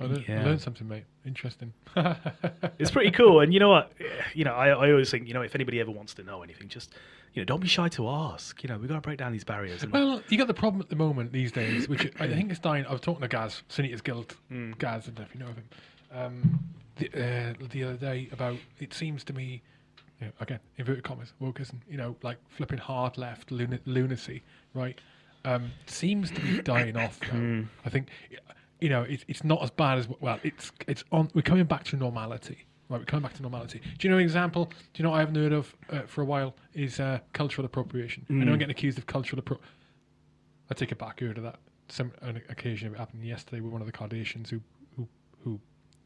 I learned, I learned something, mate. Interesting. <laughs>
It's pretty cool, and you know what? You know, I, I always think, you know, if anybody ever wants to know anything, just you know, don't be shy to ask. You know, we've got to break down these barriers.
Well, you got the problem at the moment these days, which I <clears throat> think is dying. I was talking to Gaz, Sunita's Guild,
Mm.
Gaz, know if you know of him, um, the, uh, the other day about it seems to me, you know, again, inverted commas, wokeism, you know, like flipping hard left luna- lunacy, right? Um, seems to be dying off. Now.
Mm.
I think, you know, it's it's not as bad as well. It's it's on. We're coming back to normality. Right, we're coming back to normality. Do you know an example? Do you know what I haven't heard of uh, for a while is uh, cultural appropriation. I know I'm
Mm.
getting accused of cultural appro. I take it back. I heard of that. Some an occasion it happened yesterday with one of the Kardashians who who who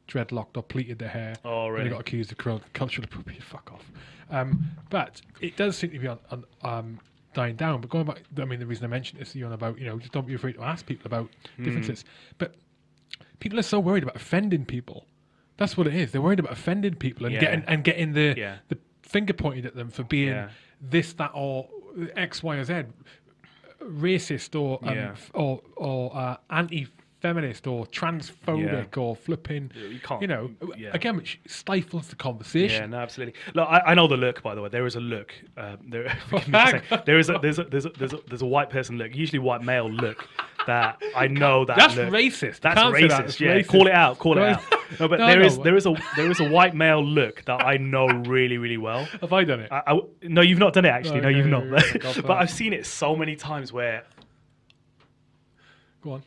dreadlocked or pleated their hair.
Oh,
and
really?
they got accused of cul- cultural appropriation. Fuck off. Um, but it does seem to be on, on um, dying down. But going back, I mean, the reason I mentioned this, you know, about you know, just don't be afraid to ask people about
Hmm.
differences. But people are so worried about offending people. That's what it is. They're worried about offending people and
Yeah.
getting and getting the
Yeah.
the finger pointed at them for being
Yeah.
this, that, or X, Y, or Z, racist or um, or or uh, anti-feminist or transphobic or flipping.
You can't-
You know,
yeah.
again, which stifles the conversation.
yeah, no, absolutely. Look, I, I know the look. By the way, there is a look. Um, there, <laughs> forgive me for
Hang
saying- there is a there's a there's a there's a there's a white person look, usually white male look that I know that
That's
look.
racist.
That's
Can't
racist.
that. That's
yeah,
racist.
call it out. Call it out. No, but <laughs>
no,
there
no.
is there is a there is a white male look that I know really really well.
Have I done it?
I, I- no, you've not done it actually. No,
Okay,
you've not.
yeah, yeah, <laughs>
but. I've seen it so many times where
Go on.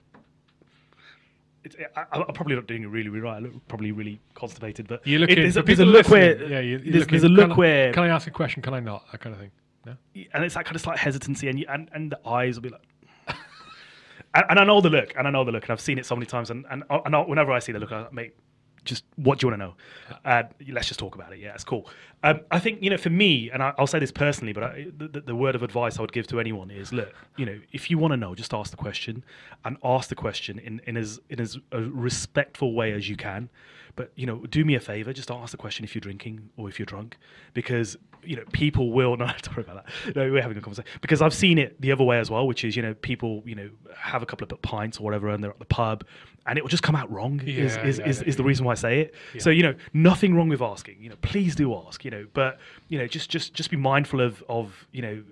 I, I'm probably not doing it really, really right. I look probably really constipated, but
You're
it- there's, a, there's a look where
yeah, you're
there's,
looking,
there's a look
can I-
where
Can I ask a question? Can I not? That kind of thing. No.
and it's that kind of slight hesitancy, and you, and and the eyes will be like. <laughs> and, and I know the look, and I know the look, and I've seen it so many times, and and, and whenever I see the look, I'm like, mate, just what do you want to know? Uh, let's just talk about it. Yeah, it's cool. Um, I think you know, for me, and I, I'll say this personally, but I, the, the- word of advice I would give to anyone is, look, you know, if you want to know, just ask the question, and ask the question in, in as in as a respectful way as you can. But you know, do me a favor, just ask the question if you're drinking or if you're drunk, because you know people will. <laughs> No, don't worry about that. No, we're having a conversation because I've seen it the other way as well, which is you know people you know have a couple of pints or whatever, and they're at the pub, and it will just come out wrong. is
Yeah,
is, is,
yeah,
is the reason why I say it. So you know, nothing wrong with asking. You know, please do ask. You know, but you know, just just just be mindful of of you know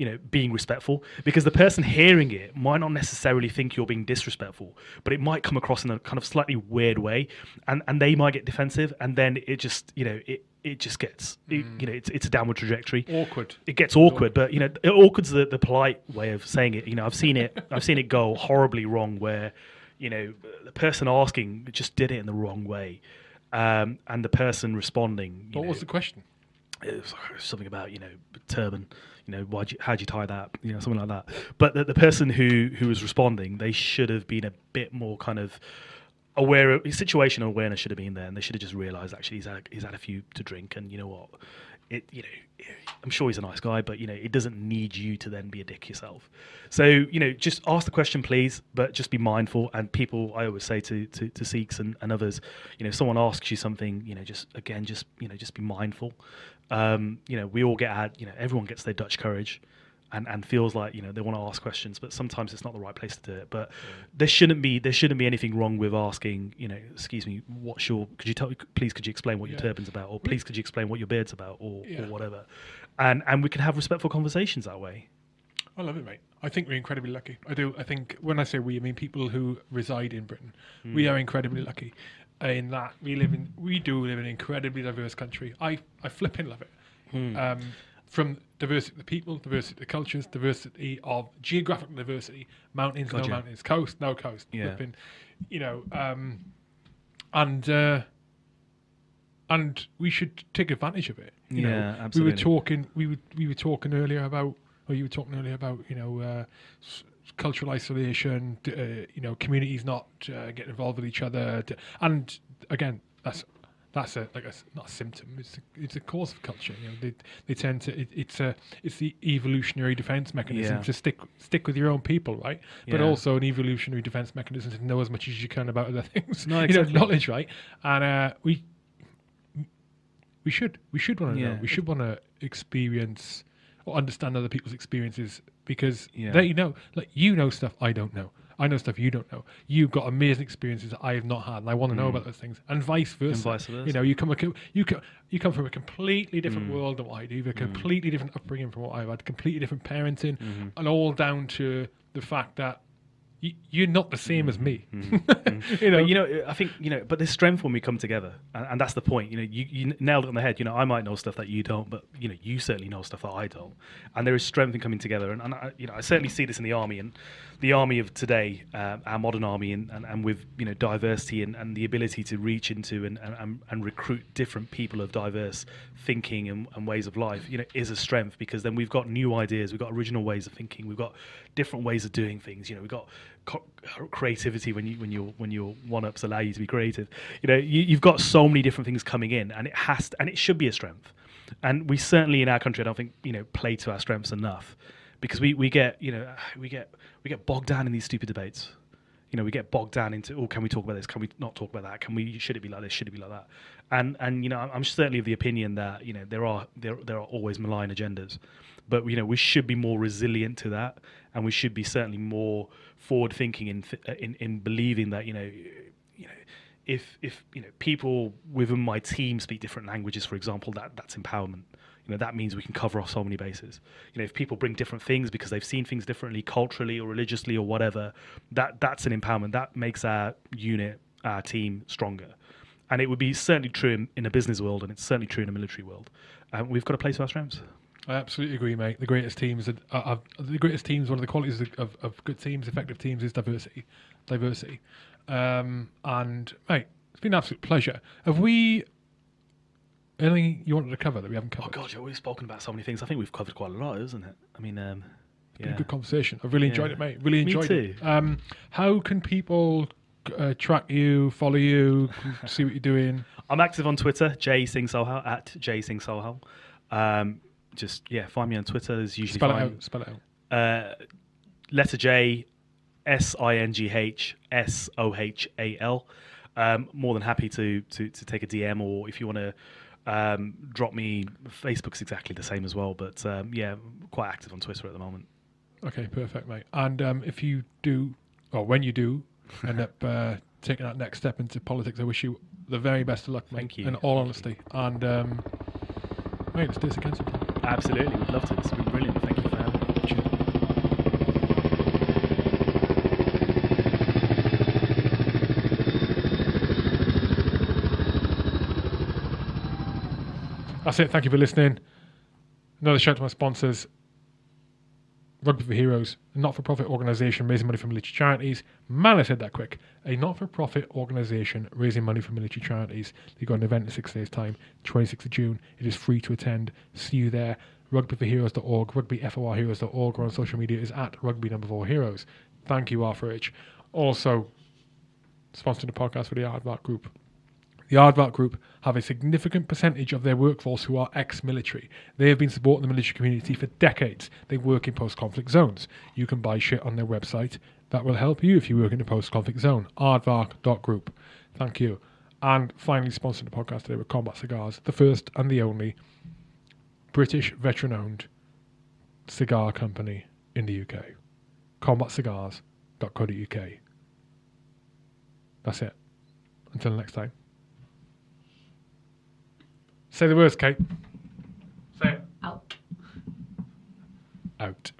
you know being respectful because the person hearing it might not necessarily think you're being disrespectful but it might come across in a kind of slightly weird way and and they might get defensive and then it just you know it it just gets it, mm. you know it's it's a downward trajectory
Awkward.
it gets awkward but you know awkward's the, the polite way of saying it you know i've seen it i've seen it go horribly wrong where you know the person asking just did it in the wrong way um, and the person responding
What
know,
was the question?
it was something about you know turban you know why you how'd you tie that you know something like that but the, the person who who was responding they should have been a bit more kind of aware of situational awareness should have been there and they should have just realized actually he's had, he's had a few to drink and you know what it you know i'm sure he's a nice guy but you know it doesn't need you to then be a dick yourself. So you know just ask the question please but just be mindful. And people i always say to to, to sikhs and, and others you know if someone asks you something you know just again just you know just be mindful. Um, you know we all get our you know everyone gets their dutch courage and, and feels like you know they want to ask questions, but sometimes it's not the right place to do it. But there shouldn't be there shouldn't be anything wrong with asking. You know, excuse me, what's your? Could you tell? Please, could you explain what your turban's about, or please, could you explain what your beard's about, or,
Yeah.
or whatever, and and we can have respectful conversations that way.
I love it, mate. I think we're incredibly lucky. I do. I think when I say we, I mean people who reside in Britain. We are incredibly lucky in that we live in. We do live in an incredibly diverse country. I I flipping love it. Um, from diversity of the people, diversity of the cultures, diversity of geographical diversity, mountains,
Gotcha.
no mountains, coast, no coast,
Yeah.
flipping, you know, um, and uh, and we should take advantage of it. You
Yeah,
know, we were talking. We were we were talking earlier about, or you were talking earlier about, you know, uh, s- cultural isolation. d- Uh, you know, communities not uh, getting involved with each other, d- and again, that's that's a like a, not a symptom. It's a, it's a cause of culture. You know, they they tend to. It, it's a it's the evolutionary defense mechanism
Yeah.
to stick stick with your own people, right? But
Yeah.
also an evolutionary defense mechanism to know as much as you can about other <laughs> things.
No,
you know, knowledge, right? And uh, we we should we should want to know. We should want to experience or understand other people's experiences because
Yeah.
they know, like you know stuff I don't know. I know stuff you don't know. You've got amazing experiences that I have not had, and I want to know about those things, and vice versa.
Mm. And vice versa.
You know, you come a, you come you come from a completely different
Mm.
world than what I do. You've a completely different upbringing from what I've had, completely different parenting,
Mm-hmm.
and all down to the fact that you're not the same as me. <laughs> you know.
But you know, I think you know, but there's strength when we come together, and, and that's the point. You know, you, you nailed it on the head. You know, I might know stuff that you don't, but you know, you certainly know stuff that I don't, and there is strength in coming together. And, and I, you know, I certainly see this in the army and the army of today, uh, our modern army, and, and, and with you know diversity and, and the ability to reach into and, and- and, recruit different people of diverse thinking and, and ways of life. You know, is a strength because then we've got new ideas, we've got original ways of thinking, we've got different ways of doing things. You know, we've got co- creativity when you when your when your one ups allow you to be creative. You know, you, you've got so many different things coming in, and it has to, and it should be a strength. And we certainly in our country, I don't think you know play to our strengths enough because we, we get you know we get we get bogged down in these stupid debates. You know, we get bogged down into oh, can we talk about this? Can we not talk about that? Can we? Should it be like this? Should it be like that? And and you know, I'm- certainly of the opinion that you know there are there there are always malign agendas, but you know we should be more resilient to that, and we should be certainly more forward thinking in th- uh, in in believing that you know you know if if you know people within my team speak different languages, for example, that that's empowerment. You know that means we can cover off so many bases. You know, if people bring different things because they've seen things differently, culturally or religiously or whatever, that that's an empowerment. That makes our unit, our team stronger. And it would be certainly true in, in a business world, and it's certainly true in a military world. Um, we've got to play to our strengths.
I absolutely agree, mate. The greatest teams, are, are, are- the greatest teams. One of the qualities of, of, good teams, effective teams, is diversity. Diversity, um, and mate, it's been an absolute pleasure. Have we anything you wanted to cover that we haven't covered?
Oh
covered?
god, yeah, we've spoken about so many things. I think we've covered quite a lot, isn't it? I mean, um,
been
yeah.
a good conversation. I've really enjoyed
Yeah.
it, mate. Really enjoyed it. Um, how can people uh, track you, follow you, <laughs> see what you're doing?
I'm active on Twitter, J Singh Sohal at J Singh Sohal. Um, just yeah, find me on Twitter. There's usually
Spell it
fine.
out. Spell it out.
Uh, letter J, S I N G H S O H A L. Um, more than happy to, to to take a DM or if you want to um, drop me. Facebook's exactly the same as well, but um, yeah, quite active on Twitter at the moment.
Okay, perfect, mate. And um, if you do, or when you do, <laughs> end up uh, taking that next step into politics, I wish you the very best of luck, mate.
Thank you.
In all
Thank
honesty, and um, mate, let's do this again sometime.
Absolutely, would love to. It's been brilliant. Thank you for having me.
Cheers. That's it. Thank you for listening. Another shout to my sponsors. Rugby for Heroes, a not-for-profit organisation raising money for military charities. Man, I said that quick. A not-for-profit organisation raising money for military charities. They've got an event in six days' time, 26th of June. It is free to attend. See you there. Rugbyforheroes.org, rugbyforheroes.org, or on social media is at rugby number four heroes. Thank you, Arthur H. Also, sponsoring the podcast for the Aardvark Group. The Aardvark Group have a significant percentage of their workforce who are ex-military. They have been supporting the military community for decades. They work in post-conflict zones. You can buy shit on their website. That will help you if you work in a post-conflict zone. Aardvark.group. Thank you. And finally, sponsoring the podcast today with Combat Cigars, the first and the only British veteran-owned cigar company in the UK. CombatCigars.co.uk. That's it. Until next time. Say the words, Kate. Say it.
Out.
Out.